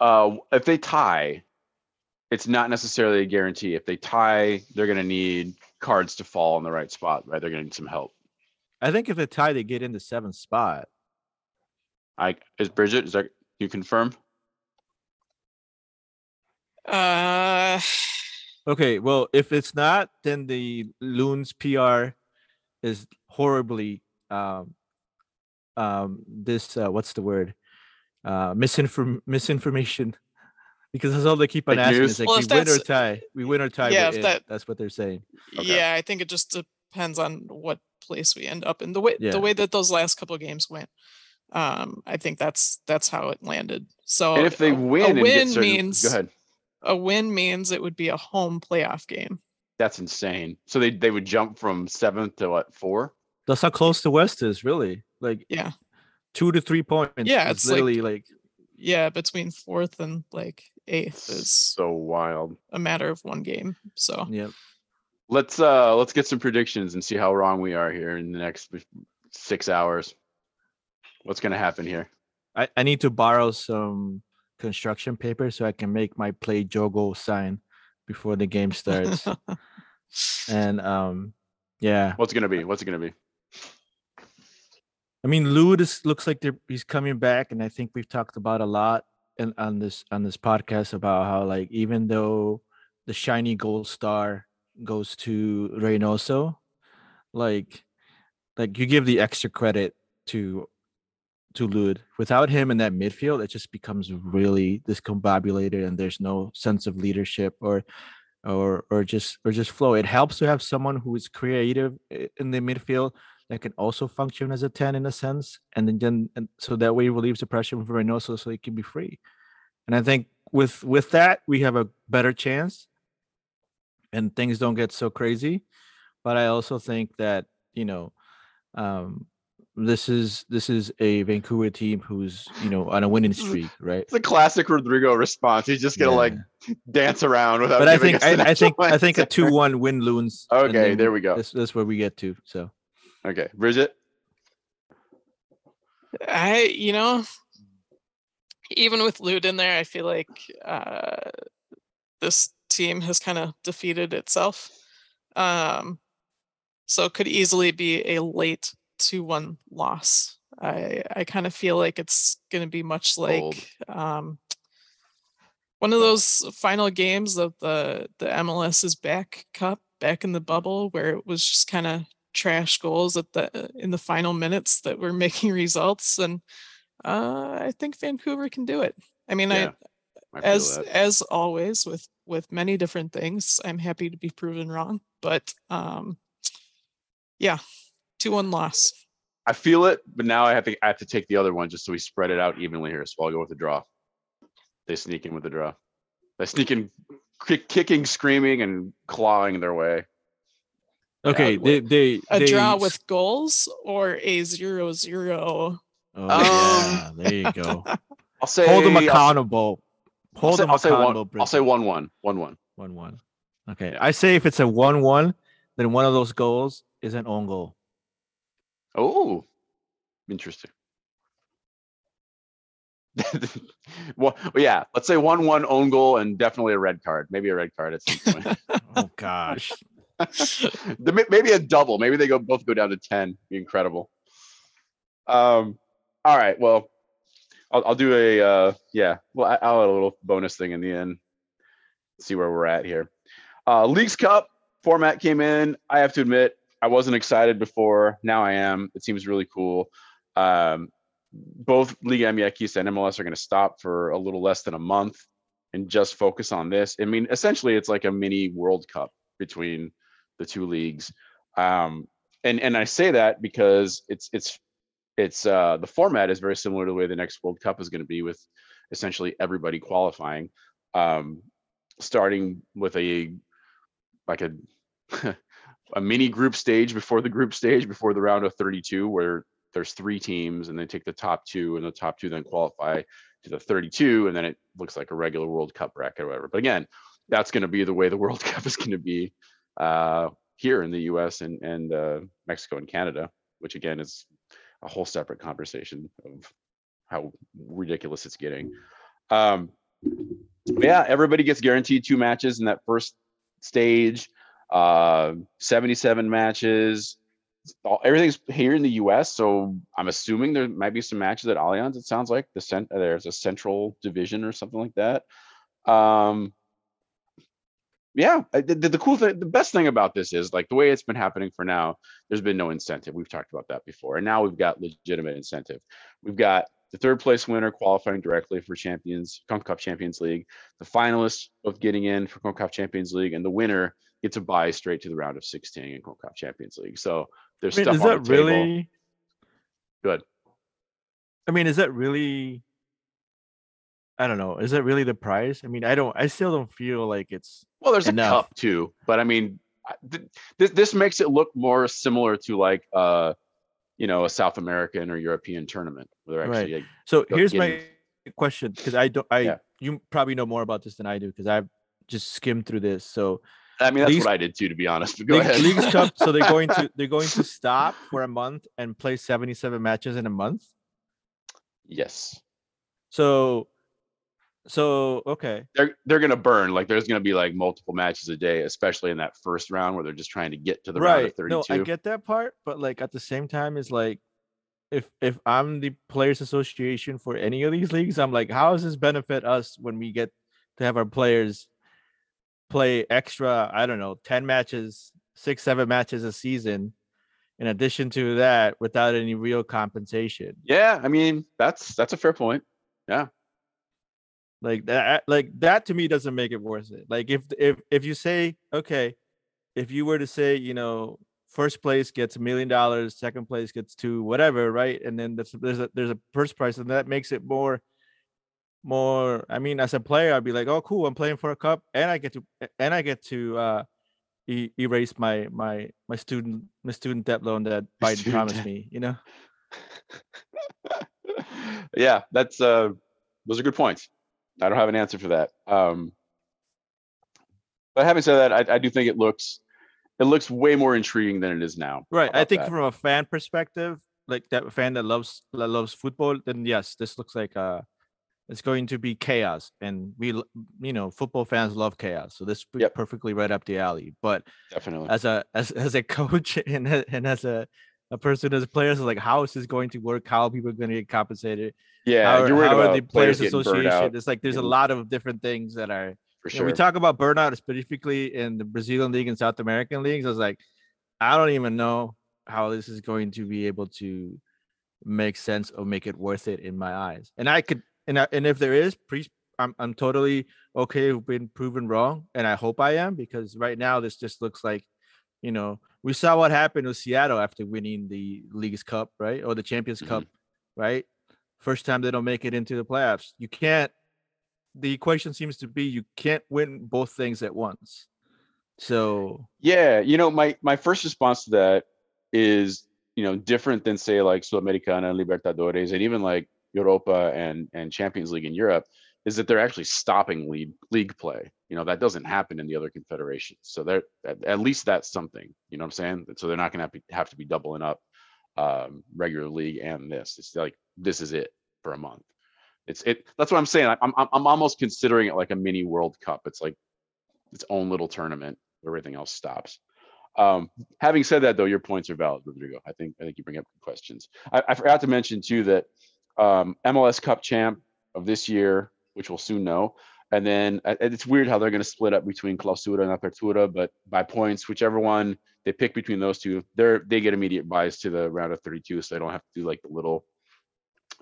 uh, if they tie, it's not necessarily a guarantee. If they tie, they're going to need cards to fall in the right spot, right? They're going to need some help. I think if they tie, they get in the seventh spot. I is Bridget. Is that you confirm? Uh, Okay, well, if it's not, then the loons PR is horribly um um this uh, what's the word uh misinform misinformation because that's all they keep on Fake asking news? is like Well, we win or tie we win or tie yeah, we're if in. that- that's what they're saying Okay. yeah, I think it just depends on what place we end up in. The way Yeah. the way that those last couple of games went. Um, I think that's that's how it landed. So and if they win, a and win certain, means go ahead. A win means it would be a home playoff game. That's insane. So they they would jump from seventh to what four? that's how close the west is really like Yeah. two to three points Yeah, is it's like- literally like, Yeah, between fourth and like eighth is So wild. a matter of one game. So yeah Let's uh let's get some predictions and see how wrong we are here in the next six hours. What's gonna happen here? I, I need to borrow some construction paper so I can make my play Jogo sign before the game starts. and um yeah What's it gonna be? What's it gonna be? I mean, Lod is, looks like he's coming back, and I think we've talked about a lot and on this on this podcast about how like even though the shiny gold star goes to Reynoso, like like you give the extra credit to to Lod. Without him in that midfield, it just becomes really discombobulated, and there's no sense of leadership or or or just or just flow. It helps to have someone who is creative in the midfield that can also function as a 10 in a sense and then, and so that way relieves the pressure from Reynoso so he can be free and i think with with that we have a better chance and things don't get so crazy but i also think that you know um this is this is a vancouver team who's you know on a winning streak right It's a classic Rodrigo response. He's just gonna like dance around without. but i think I, I actual think i think a 2-1 win loons Okay, there we go. that's, that's where we get to so Okay, Bridget. I, you know, even with Lute in there, I feel like uh, this team has kind of defeated itself. Um, so it could easily be a late 2 1 loss. I, I kind of feel like it's going to be much like um, one of those final games of the, the MLS is back cup back in the bubble where it was just kind of trash goals at the in the final minutes that were making results and uh, I think Vancouver can do it. I mean, Yeah, I I as that. as always with with many different things, I'm happy to be proven wrong. But um, yeah, two one loss. I feel it, but now I have to I have to take the other one just so we spread it out evenly here. So I'll go with the draw. They sneak in with the draw. They sneak in, kick, kicking, screaming, and clawing their way. okay they they A they draw s- with goals or a zero zero. oh, yeah, Um, there you go I'll say hold them I'll- accountable. I'll Hold say, them I'll say accountable. one. I'll say Bridget. one one one one. One one. Okay. Yeah. I say if it's a one one, then one of those goals is an own goal. Oh, interesting. well, yeah, let's say one one own goal and definitely a red card. Maybe a red card at some point. Oh gosh. The- maybe a double. Maybe they go both go down to ten. Be incredible. Um. All right. Well, I'll, I'll do a uh, yeah. Well, I, I'll add a little bonus thing in the end. See where we're at here. Uh, Leagues Cup format came in. I have to admit, I wasn't excited before. Now I am. It seems really cool. Um, both Liga MX and MLS are going to stop for a little less than a month and just focus on this. I mean, essentially, it's like a mini World Cup between the two leagues. Um, and and I say that because it's it's it's uh, the format is very similar to the way the next World Cup is going to be with essentially everybody qualifying. Um, starting with a like a a mini group stage before the group stage before the round of 32 where there's three teams and they take the top two and the top two then qualify to the 32 and then it looks like a regular world cup bracket or whatever. But again that's going to be the way the world cup is going to be uh, here in the us and, and uh, mexico and canada which again is a whole separate conversation of how ridiculous it's getting. Um, yeah everybody gets guaranteed two matches in that first stage uh 77 matches. All, everything's here in the US so I'm assuming there might be some matches at Allianz it sounds like. The cent- there's a central division or something like that. Um yeah the, the cool thing the best thing about this is like the way it's been happening for now there's been no incentive. We've talked about that before and now we've got legitimate incentive. We've got the third place winner qualifying directly for champions CONCACAF Champions League the finalists both getting in for CONCACAF Champions League and the winner gets a buy straight to the round of 16 in CONCACAF Champions League so there's I mean, stuff is on that the table. really? Good. I mean, is that really? I don't know. Is that really the price? I mean, I don't. I still don't feel like it's. Well, there's enough. a cup too, but I mean, this this makes it look more similar to like uh, you know, a South American or European tournament where they're Right. like, So here's getting- my question because I don't. I Yeah. you probably know more about this than I do because I've just skimmed through this. So I mean, that's Leagues- what I did too, to be honest. But go League, ahead. Leagues Cup. So they're going to they're going to stop for a month and play 77 matches in a month. yes, So, so okay. they're they're gonna burn. Like, there's gonna be like multiple matches a day, especially in that first round where they're just trying to get to the round of right 32. no i get that part but like at the same time is like if if i'm the players association for any of these leagues i'm like how does this benefit us when we get to have our players play extra i don't know 10 matches six seven matches a season in addition to that without any real compensation yeah, I mean, that's that's a fair point. Yeah. Like that like that to me doesn't make it worth it like if if if you say okay if you were to say you know first place gets a million dollars second place gets two whatever right and then there's there's a there's a first prize and that makes it more more i mean as a player i'd be like oh cool i'm playing for a cup and i get to and i get to uh e- erase my my my student my student debt loan that biden promised debt. me you know yeah, that's uh, those are good points. I don't have an answer for that. Um, but having said that, I, I do think it looks it looks way more intriguing than it is now. Right. I think that. from a fan perspective, like that fan that loves that loves football, then yes, this looks like uh it's going to be chaos. And we you know, football fans love chaos. So this Yep. perfectly right up the alley. But definitely. as a as as a coach and and as a a person as players, like how is this going to work? How people are people going to get compensated? yeah, how you're worried how about are the players, burned association? It's like there's a lot of different things that are for you know, sure. we talk about burnout specifically in the Brazilian league and South American leagues. I was like, I don't even know how this is going to be able to make sense or make it worth it in my eyes. And I could, and I, and if there is, please, I'm I'm totally okay with being proven wrong, and I hope I am because right now this just looks like, you know, we saw what happened with Seattle after winning the League's Cup, right, or the Champions Mhm. Cup, right. First time they don't make it into the playoffs. You can't. The equation seems to be you can't win both things at once. So Yeah, you know, my my first response to that is, you know, different than say like Sudamericana, Libertadores, and even like Europa and and Champions League in Europe, is that they're actually stopping league league play. You know, that doesn't happen in the other confederations. So they're at, at least that's something. You know what I'm saying? So they're not going to have, to be doubling up um, regular league and this. It's like this is it for a month. It's it. That's what I'm saying. I'm I'm I'm almost considering it like a mini World Cup. It's like its own little tournament where everything else stops. Um, having said that, though, your points are valid, Rodrigo. I think I think you bring up good questions. I, I forgot to mention too that um, MLS Cup champ of this year, which we'll soon know, and then uh, it's weird how they're going to split up between Clausura and Apertura, but by points, whichever one they pick between those two, they're they get immediate buys to the round of 32, so they don't have to do like the little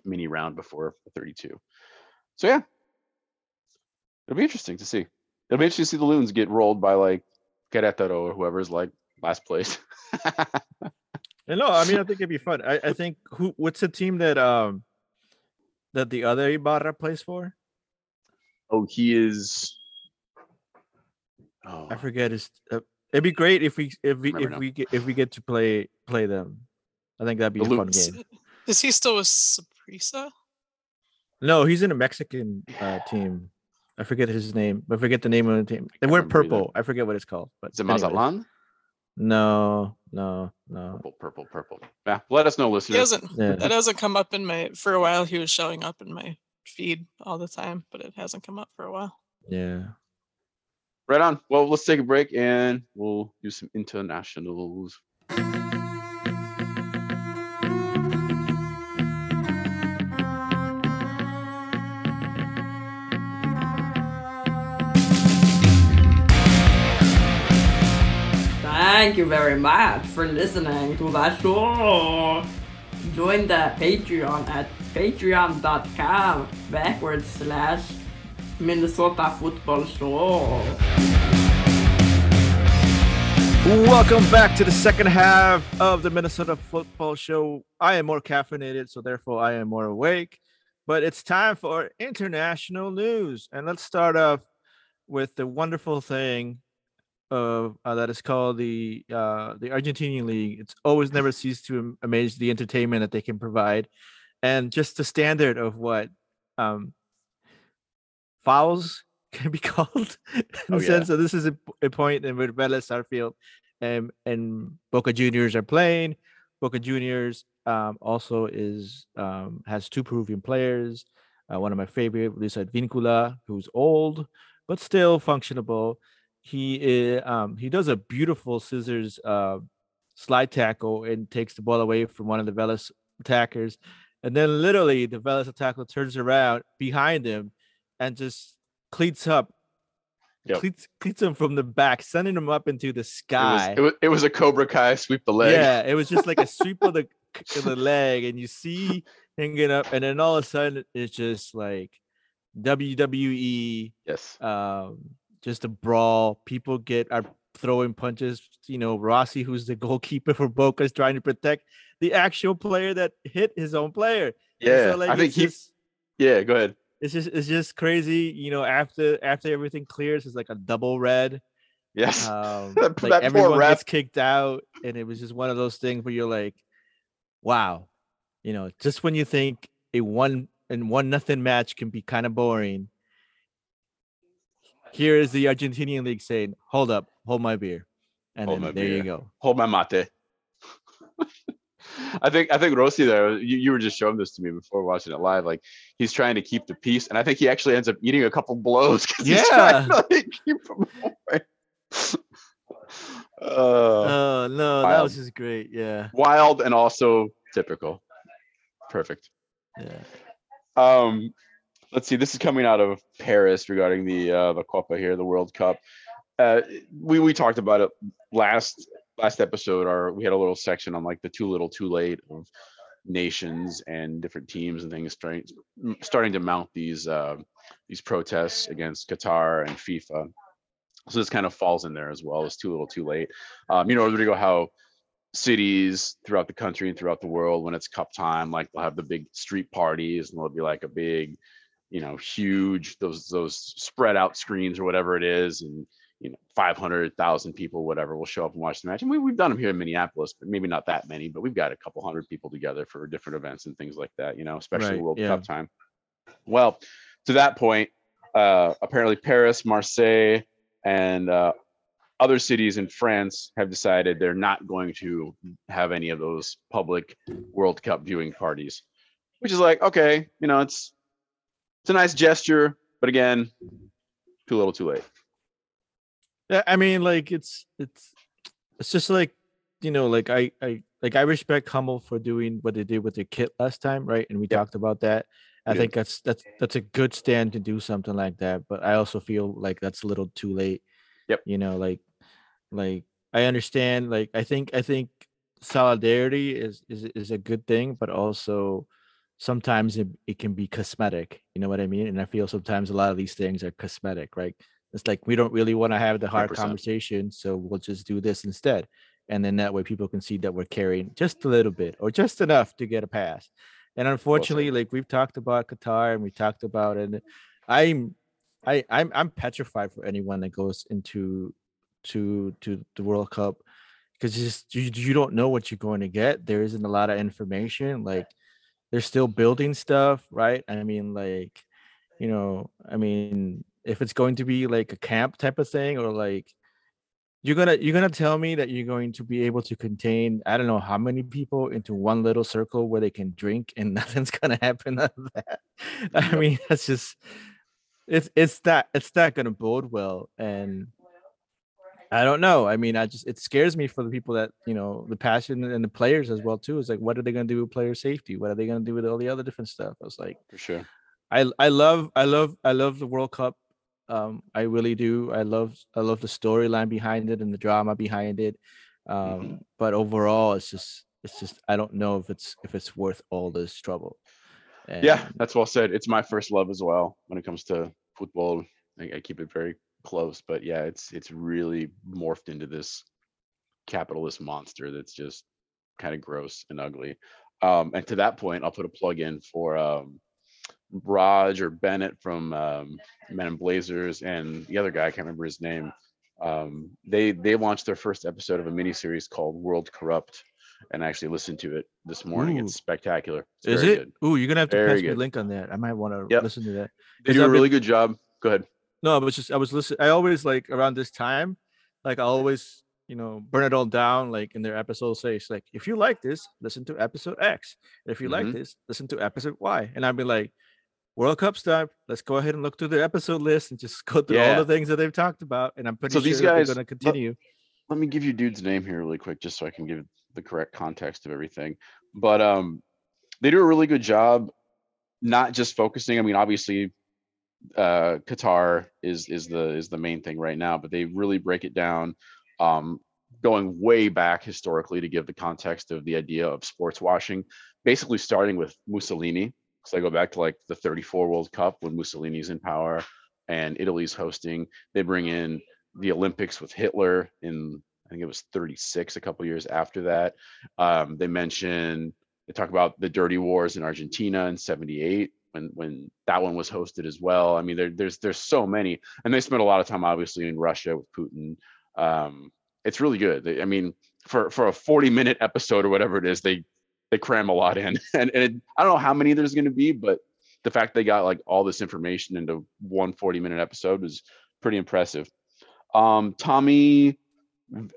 mini round before 32. So yeah, it'll be interesting to see. It'll be interesting to see the Loons get rolled by like Querétaro or whoever's like last place. And no, I mean I think it'd be fun. I, I think who what's the team that um that the other Ibarra plays for? oh, he is. Oh, I forget his. Uh, it'd be great if we if we if now. we get if we get to play play them. I think that'd be The a fun game. Is he still with Saprissa? No, he's in a Mexican uh, team. I forget his name. I forget the name of the team. They wear remember either. purple. I forget what it's called. But Is it anyways. Mazatlan? No, no, no. Purple, purple, purple. Yeah, let us know, listeners. He listeners. hasn't. Yeah. That hasn't come up in my. For a while, he was showing up in my feed all the time, but it hasn't come up for a while. Yeah. Right on. Well, let's take a break and we'll do some internationals. Thank you very much for listening to the show. Join the Patreon at patreon.com backwards slash Minnesota Football Show. Welcome back to the second half of the Minnesota Football Show. I am more caffeinated, so therefore I am more awake. But it's time for international news, and let's start off with the wonderful thing of uh, that is called the uh, the Argentinian League. It's always never ceased to amaze the entertainment that they can provide, and just the standard of what um, fouls can be called in Oh, the yeah. sense that this is a, a point in which Vélez Sarsfield and and Boca Juniors are playing. Boca Juniors um, also is um, has two Peruvian players. Uh, one of my favorite, Luis Advíncula, who's old but still functionable. He is, um, he does a beautiful scissors uh, slide tackle and takes the ball away from one of the Vélez attackers, and then literally the Vélez attacker turns around behind him and just cleats up. Yep. Cleats, cleats him from the back, sending him up into the It was, sky. it, was, it was a Cobra Kai sweep the leg. Yeah, it was just like a sweep of the of the leg, and you see him get up, and then all of a sudden it's just like WWE, Yes. um, just a brawl. People get are throwing punches. You know, Rossi, who's the goalkeeper for Boca, is trying to protect the actual player that hit his own player. Yeah. so, like, I think it's he. just, Yeah. Go ahead. it's just it's just crazy. You know, after after everything clears, it's like a double red. Yes. Um, That- like that everyone gets kicked out, and it was just one of those things where you're like, "Wow," you know, just when you think a one and one nothing match can be kind of boring, here is the Argentinian league saying, "Hold up, hold my beer," and Hold then there you go. Hold my mate. I think I think Rossi there. You, you were just showing this to me before watching it live. Like he's trying to keep the peace, and I think he actually ends up eating a couple blows because he's trying to like, keep him away. Uh, Oh no, that was just great. Yeah, wild and also typical. Perfect. yeah. Um, let's see. This is coming out of Paris regarding the uh, the Copa here, the World Cup. Uh, we we talked about it last last episode. Our we had a little section on like the too little, too late of nations and different teams and things starting starting to mount these uh, these protests against Qatar and FIFA. So this kind of falls in there as well as too little, too late. Um, you know, Rodrigo, how cities throughout the country and throughout the world when it's cup time like they'll have the big street parties and there'll be like a big you know huge those those spread out screens or whatever it is and you know 500,000 people whatever will show up and watch the match and we, we've done them here in Minneapolis but maybe not that many but we've got a couple hundred people together for different events and things like that you know especially Right, World yeah. Cup time well to that point uh apparently Paris Marseille and uh other cities in France have decided they're not going to have any of those public World Cup viewing parties, which is like, okay, you know, it's it's a nice gesture, but again, too little, too late. Yeah, I mean, like it's it's it's just like you know, like I I like I respect Hummel for doing what they did with their kit last time, right? And we Yep. talked about that. I did. think that's that's that's a good stand to do something like that, but I also feel like that's a little too late. Yep. You know, like like I understand. Like I think I think solidarity is is is a good thing, but also sometimes it, it can be cosmetic. You know what I mean? And I feel sometimes a lot of these things are cosmetic, right? It's like we don't really want to have the hard 100%. conversation, so we'll just do this instead. And then that way people can see that we're carrying just a little bit or just enough to get a pass. And unfortunately, like we've talked about Qatar and we talked about and I'm I I'm I'm petrified for anyone that goes into to to the World Cup because just you you don't know what you're going to get. There isn't a lot of information. Like they're still building stuff, right? I mean, like you know, I mean, if it's going to be like a camp type of thing or like you're gonna you're gonna tell me that you're going to be able to contain I don't know how many people into one little circle where they can drink and nothing's gonna happen out of that. I mean, that's just it's it's that it's not gonna bode well and I don't know. I mean, I just it scares me for the people that you know the passion and the players as well too. It's like, what are they gonna do with player safety? What are they gonna do with all the other different stuff? I was like, For sure. I I love I love I love the World Cup. Um, I really do. I love I love the storyline behind it and the drama behind it. Um, but overall, it's just it's just I don't know if it's if it's worth all this trouble. Yeah, And- that's well said. It's my first love as well when it comes to football. I, I keep it very close, but yeah, it's it's really morphed into this capitalist monster that's just kind of gross and ugly. Um, and to that point, I'll put a plug in for um, Roger Bennett from um, Men in Blazers and the other guy, I can't remember his name. Um, they they launched their first episode of a mini series called World Corrupt, and I actually listened to it this morning. Ooh. It's spectacular. It's Is it? good. Ooh, you're gonna have to Very pass me a link on that. I might want to Yep. listen to that. They do a really been- good job. Go ahead. No, I was just I was listening. I always like around this time, like I always, you know, burn it all down. Like in their episode says, like if you like this, listen to episode X. If you like Mhm. this, listen to episode Y. And I'd be like, World Cup stuff. Let's go ahead and look through the episode list and just go through all the things that they've talked about. And I'm pretty So sure these guys- they're going to continue. let me give you dude's name here really quick just so I can give the correct context of everything. But um they do a really good job not just focusing. I mean, obviously uh Qatar is is the is the main thing right now, but they really break it down um going way back historically to give the context of the idea of sports washing, basically starting with Mussolini. So I go back to like the 34 World Cup when Mussolini's in power and Italy's hosting. They bring in the Olympics with Hitler in I think it was 36 a couple years after that. Um, they mention they talk about the dirty wars in Argentina in 78 when when that one was hosted as well. I mean there, there's there's so many and they spent a lot of time obviously in Russia with Putin. Um, it's really good. They, I mean for for a 40 minute episode or whatever it is they they cram a lot in and, and it, I don't know how many there's going to be but the fact they got like all this information into one 40 minute episode was pretty impressive. Um, Tommy,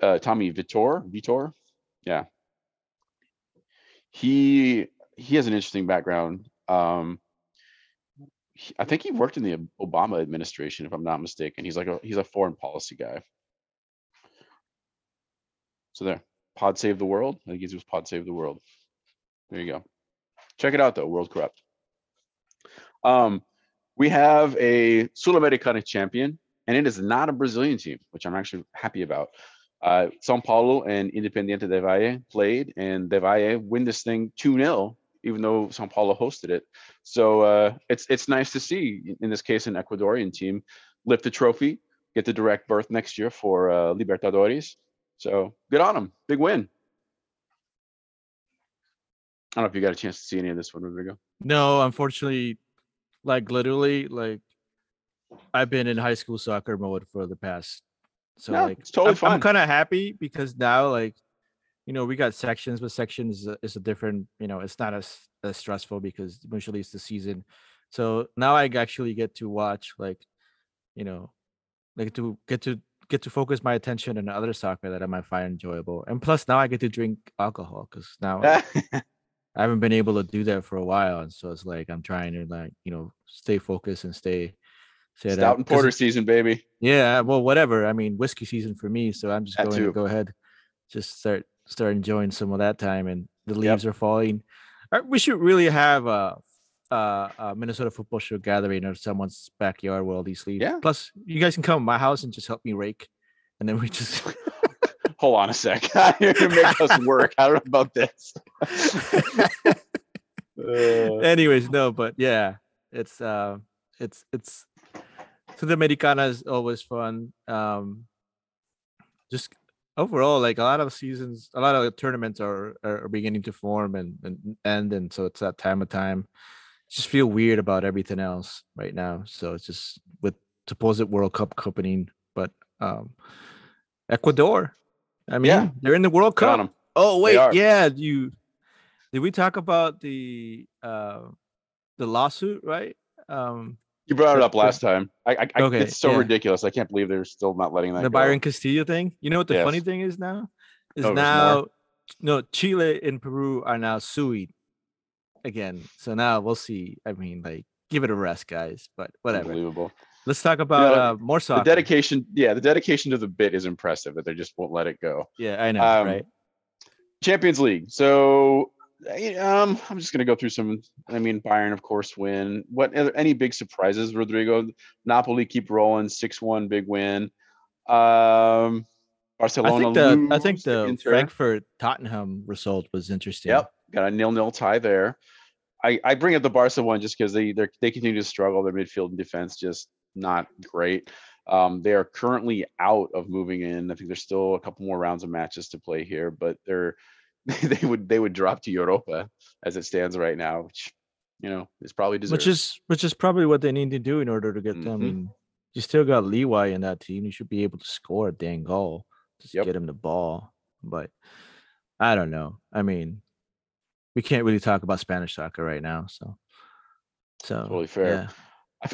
uh, Tommy Vietor, Vietor, yeah. He he has an interesting background. Um, he- I think he worked in the Obama administration, if I'm not mistaken. He's like a he's a foreign policy guy. So there, Pod Save the World. I think he was Pod Save the World. There you go. Check it out though, World Corrupt. Um, we have a Sul-Americana champion, and it is not a Brazilian team, which I'm actually happy about. Uh, São Paulo and Independiente del Valle played, and Del Valle win this thing 2-0, even though São Paulo hosted it. So uh, it's it's nice to see, in this case, an Ecuadorian team lift the trophy, get the direct berth next year for uh, Libertadores. So good on them, big win. I don't know if you got a chance to see any of this one, Rodrigo. No, unfortunately, like literally, like I've been in high school soccer mode for the past. So No, like, it's totally I'm. I'm kind of happy because now, like, you know, we got sections, but sections is a, is a different. You know, it's not as as stressful because usually it's the season. So now I actually get to watch, like, you know, like to get to get to focus my attention on other soccer that I might find enjoyable, and plus now I get to drink alcohol because now I haven't been able to do that for a while, and so it's like I'm trying to like you know stay focused and stay. stay Stout and porter season, baby. Yeah, well, whatever. I mean, whiskey season for me, so I'm just That going to go ahead, just start start enjoying some of that time, and the Yep. leaves are falling. Uh, We should really have a, a, a Minnesota football show gathering or someone's backyard with all these leaves. Yeah. Plus, you guys can come to my house and just help me rake, and then we just. Hold on a sec. You're gonna make us work. I don't know about this. Uh, anyways no but yeah it's uh it's it's Sudamericana is always fun um just overall like a lot of seasons a lot of tournaments are are beginning to form and and end and so it's that time of time just feel weird about everything else right now so it's just with supposed World Cup opening, but um, Ecuador. I mean, Yeah. they're in the World Cup. Oh wait, yeah. You did we talk about the uh the lawsuit, right? Um You brought it up last time. I, I, I Okay, it's so yeah. ridiculous. I can't believe they're still not letting that the go. Byron Castillo thing. You know what the funny thing is now? Is Oh, now no Chile and Peru are now suing again. So now we'll see. I mean, like, give it a rest, guys. But whatever. Unbelievable. Let's talk about know, uh, more The dedication, yeah, the dedication to the bit is impressive that they just won't let it go. Yeah, I know, Um, right? Champions League. So, um, I'm just gonna go through some. I mean, Bayern, of course, win. What are there any big surprises, Rodrigo? Napoli keep rolling, six one, big win. Um, Barcelona. I think the I think the. Frankfurt Tottenham result was interesting. Yep, got a nil-nil tie there. I, I bring up the Barca one just because they they they continue to struggle. Their midfield and defense just not great. Um, they are currently out of moving in. I think there's still a couple more rounds of matches to play here, but they're they would they would drop to Europa as it stands right now, which you know is probably deserved. Which is which is probably what they need to do in order to get mm-hmm. them. You still got Lewy in that team. You should be able to score a dang goal. Just yep. get him the ball. But I don't know. I mean, we can't really talk about Spanish soccer right now. So, so totally fair. Yeah.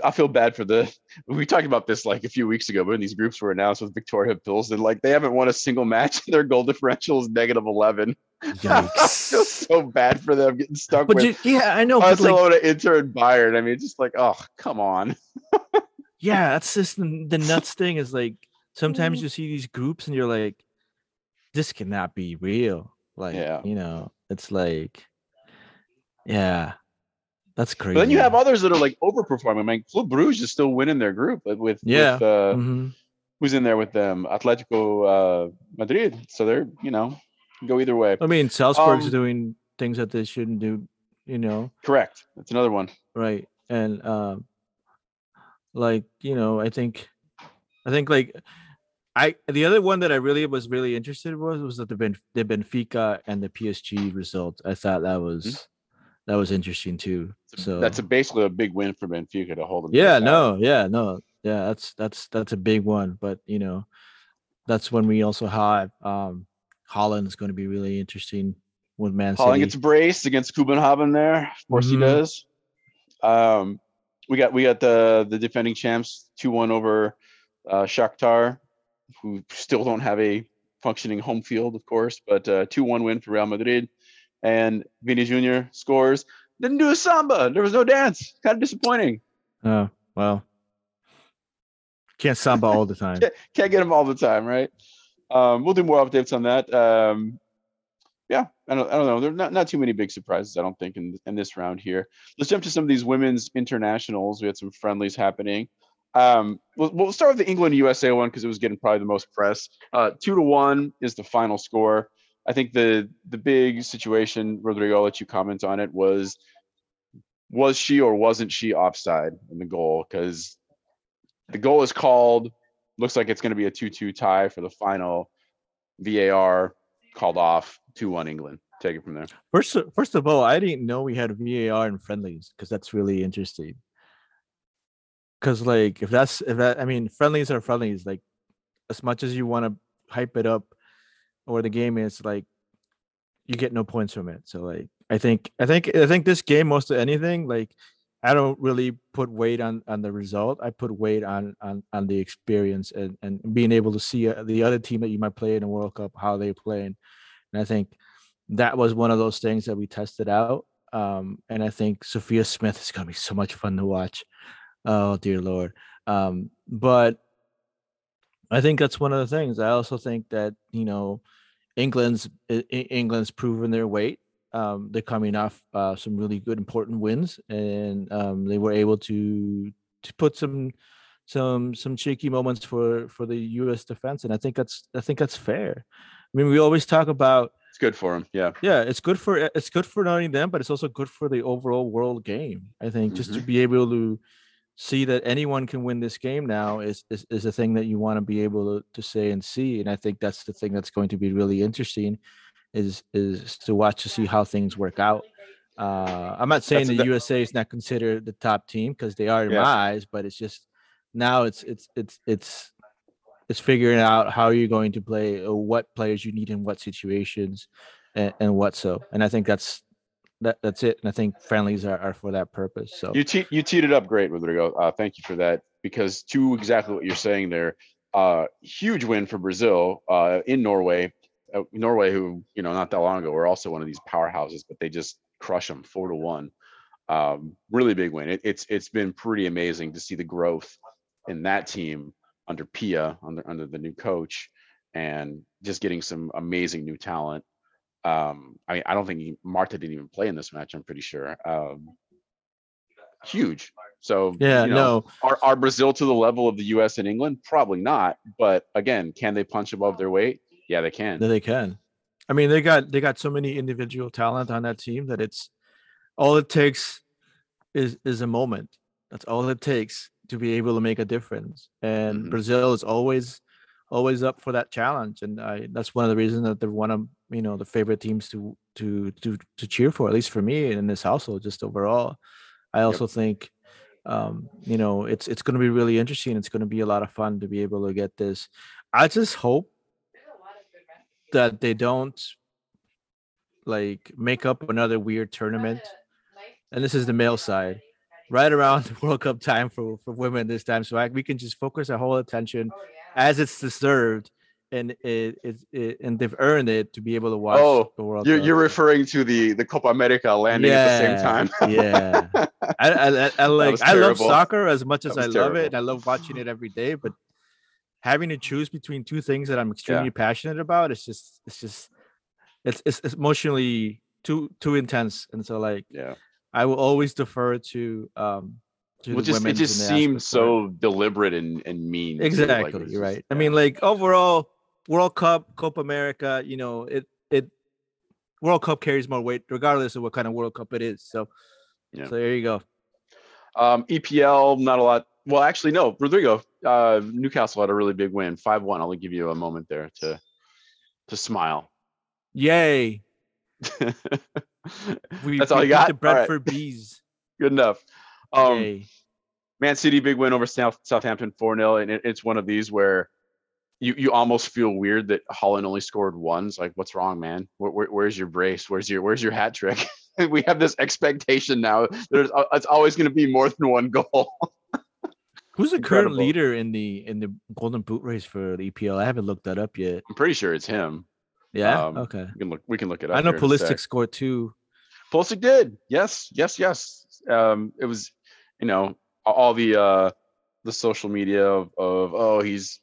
I, feel bad for the we talked about this like a few weeks ago when these groups were announced with Viktoria Plzeň and like they haven't won a single match their goal differential is negative 11 Yikes! feel so bad for them getting stuck but with. You, yeah, I know. Barcelona, like, Inter, and Bayern. I mean, just like, oh, come on. yeah, that's just the, the nuts thing. Is like sometimes mm-hmm. you see these groups and you're like, this cannot be real. Like, yeah. you know, it's like, yeah, that's crazy. But then you have others that are like overperforming. I mean, Club Bruges is still winning their group with yeah. With, uh, mm-hmm. Who's in there with them? Atletico uh, Madrid. So they're you know go either way. I mean, Salzburg's Um, doing things that they shouldn't do, you know, Correct. That's another one. right? And um, like you know, I think, I think like, I the other one that I really was really interested was was that the ben, the Benfica and the PSG result. I thought that was that was interesting too. So That's a, basically a big win for Benfica to hold them. yeah, no, yeah, no, yeah, that's that's that's a big one. But you know, that's when we also have um Haaland is going to be really interesting with Man Haaland City. gets braced against København there. Of course Mhm. he does. Um, we got we got the the defending champs two one over uh, Shakhtar, who still don't have a functioning home field, of course, but uh, two one win for Real Madrid. And Vini Jr. scores. Didn't do a samba. There was no dance. Kind of disappointing. Oh well, can't samba all the time. Can't get him all the time, right? Um, we'll do more updates on that. Um, yeah, I don't, I don't know. There's not, not too many big surprises, I don't think, in, in this round here. Let's jump to some of these women's internationals. We had some friendlies happening. Um, we'll, we'll start with the England USA one because it was getting probably the most press. Uh, two to one is the final score. I think the the big situation, Rodrigo, I'll let you comment on it, was was she or wasn't she offside in the goal? Because the goal is called. Looks like it's going to be a 2-2 tie for the final. VAR called off 2-1 England. Take it from there. First, first of all, I didn't know we had VAR in friendlies because that's really interesting. Because like, if that's if that, I mean, friendlies are friendlies. Like, as much as you want to hype it up, or the game is like, you get no points from it. So like, I think, I think, I think this game, most of anything, like, I don't really put weight on on the result. I put weight on on on the experience and and being able to see uh, the other team that you might play in a World Cup how they play. And, and I think that was one of those things that we tested out. Um, and I think Sophia Smith is going to be so much fun to watch. Oh dear lord. Um, but I think that's one of the things. I also think that you know England's England's proven their weight. Um, they're coming off uh, some really good important wins, and um, they were able to to put some some some shaky moments for for the U.S. defense, and I think that's I think that's fair. I mean, we always talk about It's good for them. Yeah. yeah it's good for it's good for not only them but it's also good for the overall world game i think just to Mhm. be able to see that anyone can win this game now is is, is a thing that you want to be able to, to say and see and i think that's the thing that's going to be really interesting is is to watch to see how things work out uh i'm not saying That's- the that- usa is not considered the top team because they are in Yeah. my eyes but it's just now it's it's it's it's it's figuring out how you're going to play or what players you need in what situations and, and what so and i think that's that that's it and i think friendlies are, are for that purpose so You te- you teed it up great, with Rodrigo. Uh, thank you for that because to exactly what you're saying there, uh, huge win for Brazil uh, in Norway. Uh, Norway, who you know not that long ago were also one of these powerhouses, but they just crush them four to one. Um, really big win. It, it's it's been pretty amazing to see the growth in that team under Pia under under the new coach, and just getting some amazing new talent. Um, I mean, I don't think he, Marta didn't even play in this match. I'm pretty sure. Um, huge. So yeah you know, no are, are Brazil to the level of the US and England? Probably not. But again, can they punch above their weight? Yeah, they can. that they can. I mean they got they got so many individual talent on that team that it's all it takes is is a moment. That's all it takes to be able to make a difference. And Mhm. brazil is always always up for that challenge. And i that's one of the reasons that they're one of you know the favorite teams to to to to cheer for at least for me and in this household just overall. I also think um you know it's it's going to be really interesting. It's going to be a lot of fun to be able to get this. I just hope that they don't like make up another weird tournament and this is the male side right around the world cup time for for women this time so I, we can just focus our whole attention oh, as it's deserved and it, it, it and they've earned it to be able to watch Oh, the world You're, Cup. you're referring to the the Copa America landing at the same time. yeah. I, I, I, I like I love soccer as much as That I was love it and. I love watching it every day, but having to choose between two things that I'm extremely passionate about, it's just it's just it's it's, it's emotionally too too intense. And so like yeah. I will always defer to um to Well, the just it just and the seems aspect of so deliberate and, and mean. too, like, exactly just- right. I mean like overall World Cup, Copa America, you know, it it World Cup carries more weight regardless of what kind of World Cup it is. So Yeah. so there you go. Um, EPL, not a lot. Well, actually, no. Rodrigo, uh, Newcastle had a really big win, five one. I'll give you a moment there to to smile. Yay. We, That's all we you got? The All right. Bees. Good enough. Um, Yay. Man City big win over South, Southampton 4-0 and it, it's one of these where you you almost feel weird that Haaland only scored. It's like what's wrong, man? Where, where, where's your brace? Where's your where's your hat trick? we have this expectation now. There's uh, it's always going to be more than one goal. Who's the current leader in the in the Golden Boot race for the EPL? I haven't looked that up yet. I'm pretty sure it's him. Yeah. Um, okay. We can look we can look it up. I know here in a sec. Pulisic scored two. Pulisic did. Yes, yes, yes. Um, it was, you know, all the uh the social media of, of oh he's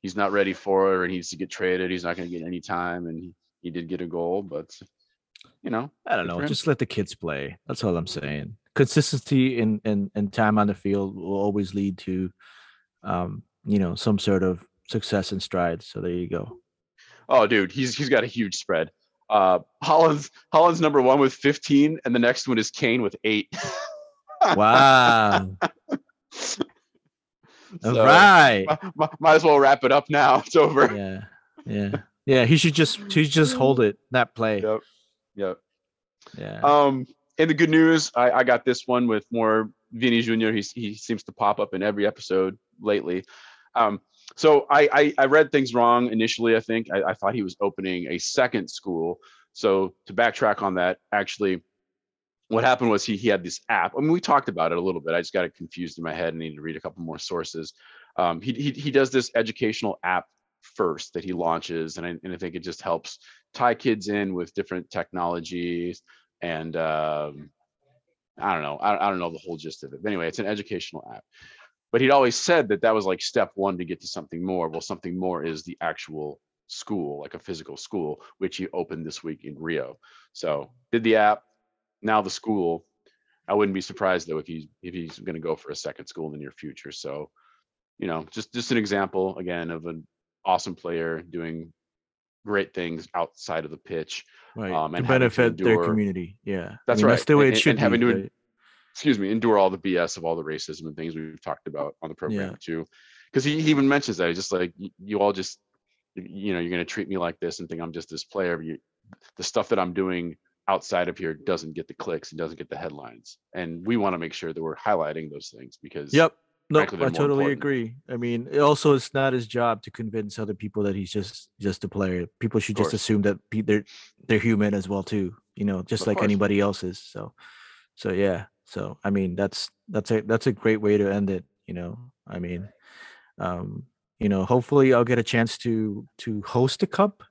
he's not ready for it and he needs to get traded. He's not going to get any time, and he, he did get a goal, but you know, I don't know. Just let the kids play. That's all I'm saying. Consistency and and and time on the field will always lead to, um, you know, some sort of success and strides. So there you go. oh dude, he's he's got a huge spread. Uh, Haaland's Haaland's number one with 15, and the next one is Kane with eight. Wow. all So, right. mi- mi- might as well wrap it up now. It's over. Yeah. Yeah. Yeah. He should just he should just hold it. That play. Yep. Yep. Yeah. Um, and the good news, I, I got this one with more Vini Jr. He he seems to pop up in every episode lately. Um, so I, I I read things wrong initially. I think I, I thought he was opening a second school. So to backtrack on that, actually, what happened was he he had this app. I mean, we talked about it a little bit. I just got it confused in my head and needed to read a couple more sources. Um, he he he does this educational app first that he launches, and I, and I think it just helps tie kids in with different technologies and um, I don't know. I, I don't know the whole gist of it. But anyway, it's an educational app. But he'd always said that that was like step one to get to something more. Well, something more is the actual school, like a physical school, which he opened this week in Rio. So did the app, now the school. I wouldn't be surprised though if he's if he's going to go for a second school in the near future. So, you know, just just an example again of an awesome player doing great things outside of the pitch. right. um, and to benefit their endure- community. Yeah. I That's mean, right. That's the way And- it should and having be. to right? excuse me, endure all the BS of all the racism and things we've talked about on the program Yeah. too. Because he, he even mentions that he's just like "Y- you all just you know you're gonna treat me like this and think I'm just this player. You, the stuff that I'm doing outside of here doesn't get the clicks and doesn't get the headlines. And we want to make sure that we're highlighting those things because Yep. No, I totally important. agree. I mean, it also it's not his job to convince other people that he's just just a player. People should just assume that they're they're human as well too. You know, just Of like course. anybody else is. So, so yeah. So I mean, that's that's a that's a great way to end it. You know, I mean, um, you know, hopefully I'll get a chance to to host a cup,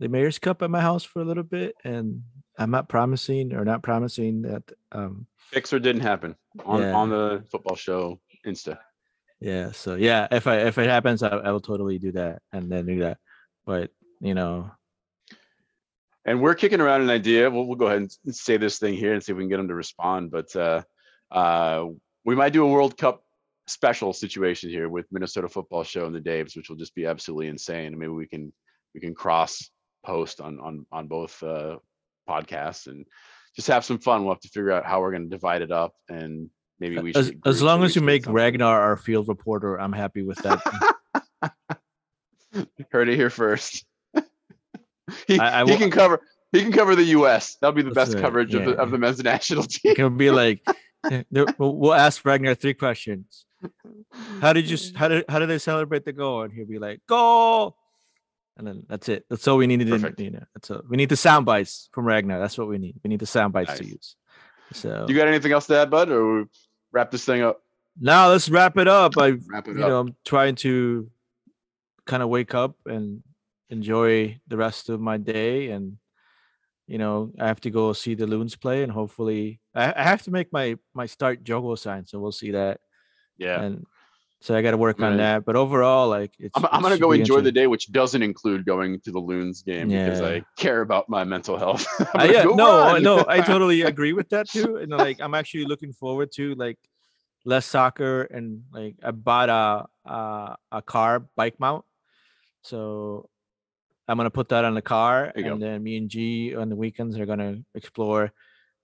the Mayor's Cup at my house for a little bit, and I'm not promising or not promising that um Fixer didn't happen on Yeah. on the football show Insta. Yeah. So yeah, if I if it happens, I, I will totally do that and then do that. But you know, And we're kicking around an idea. We'll, we'll go ahead and say this thing here and see if we can get them to respond. But uh, uh, we might do a World Cup special situation here with Minnesota Football Show and the Daves, which will just be absolutely insane. And maybe we can we can cross post on on on both uh, podcasts and just have some fun. We'll have to figure out how we're going to divide it up and maybe we as should as long as you make something. Ragnar our field reporter, I'm happy with that. Heard it here first. he, I- I he can cover. He can cover the U.S. That'll be the best right, coverage of, the, yeah. of the men's national team. it can be like, eh, we'll, we'll ask Ragnar three questions. How did you? How did how did they celebrate the goal? And he'll be like, goal. And then that's it. That's all we needed. Perfect. To, you know, that's all. We need the sound bites from Ragnar. That's what we need. We need the sound bites to use. So You got anything else to add, bud, or we wrap this thing up? now let's wrap it up. I Wrap it you up. know, I'm trying to kind of wake up and enjoy the rest of my day. And, you know, I have to go see the loons play and hopefully I, I have to make my, my start Jogo sign. So we'll see that. yeah, And so I got to work I'm on that. But overall, like it's, I'm, I'm gonna go enjoy the day, which doesn't include going to the Loons game because I care about my mental health. Uh, yeah, no, no, I totally agree with that too. And like, I'm actually looking forward to like less soccer and like I bought a a, a car bike mount, so I'm gonna put that on the car, and go. then me and G on the weekends are gonna explore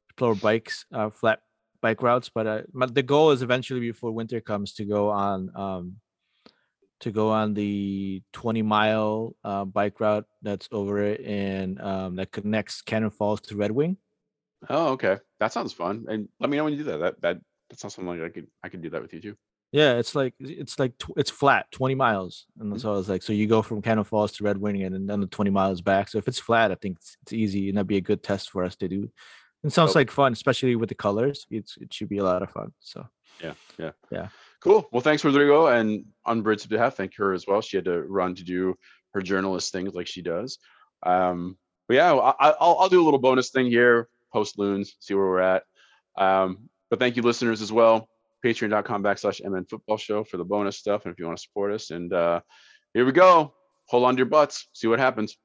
explore bikes, uh, flat bike routes. But uh, my, the goal is eventually before winter comes to go on um to go on the 20 mile uh, bike route that's over in um, that connects Cannon Falls to Red Wing. Oh, okay, that sounds fun. And let me know when you do that. That that that sounds something like I could I could do that with you too. Yeah, it's like it's like tw- it's flat, 20 miles, and Mhm. so was like so you go from Cannon Falls to Red Wing and then the 20 miles back. So if it's flat, I think it's, it's easy, and that'd be a good test for us to do. It sounds like fun, especially with the colors. It's it should be a lot of fun. So Yeah, yeah, Yeah. Cool. Well, thanks, Rodrigo, and on Bridget's behalf, thank her as well. She had to run to do her journalist things like she does. Um, but yeah, I, I- I'll I'll do a little bonus thing here, post loons, see where we're at. Um, but thank you, listeners, as well. Patreon.com backslash MN Football Show for the bonus stuff, and if you want to support us. And uh, here we go. Hold on to your butts. See what happens.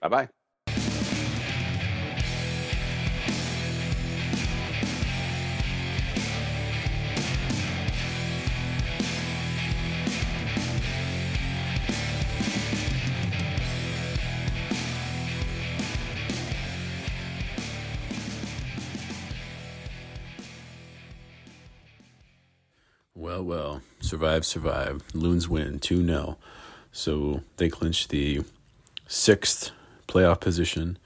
Bye bye. Survive, survive. Loons win 2 0. So they clinch the sixth playoff position,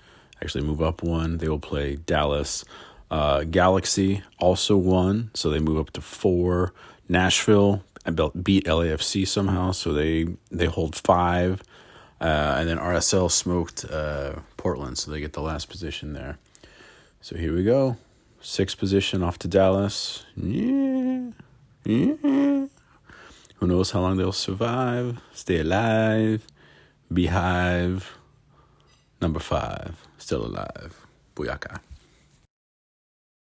actually move up one. They will play Dallas. Uh, Galaxy also won, so they move up to four. Nashville beat LAFC somehow, so they, they hold five. Uh, and then RSL smoked uh, Portland, so they get the last position there. So here we go. Sixth position off to Dallas. Yeah. Yeah. Who knows how long they'll survive, stay alive, beehive. Number five, still alive. Booyaka.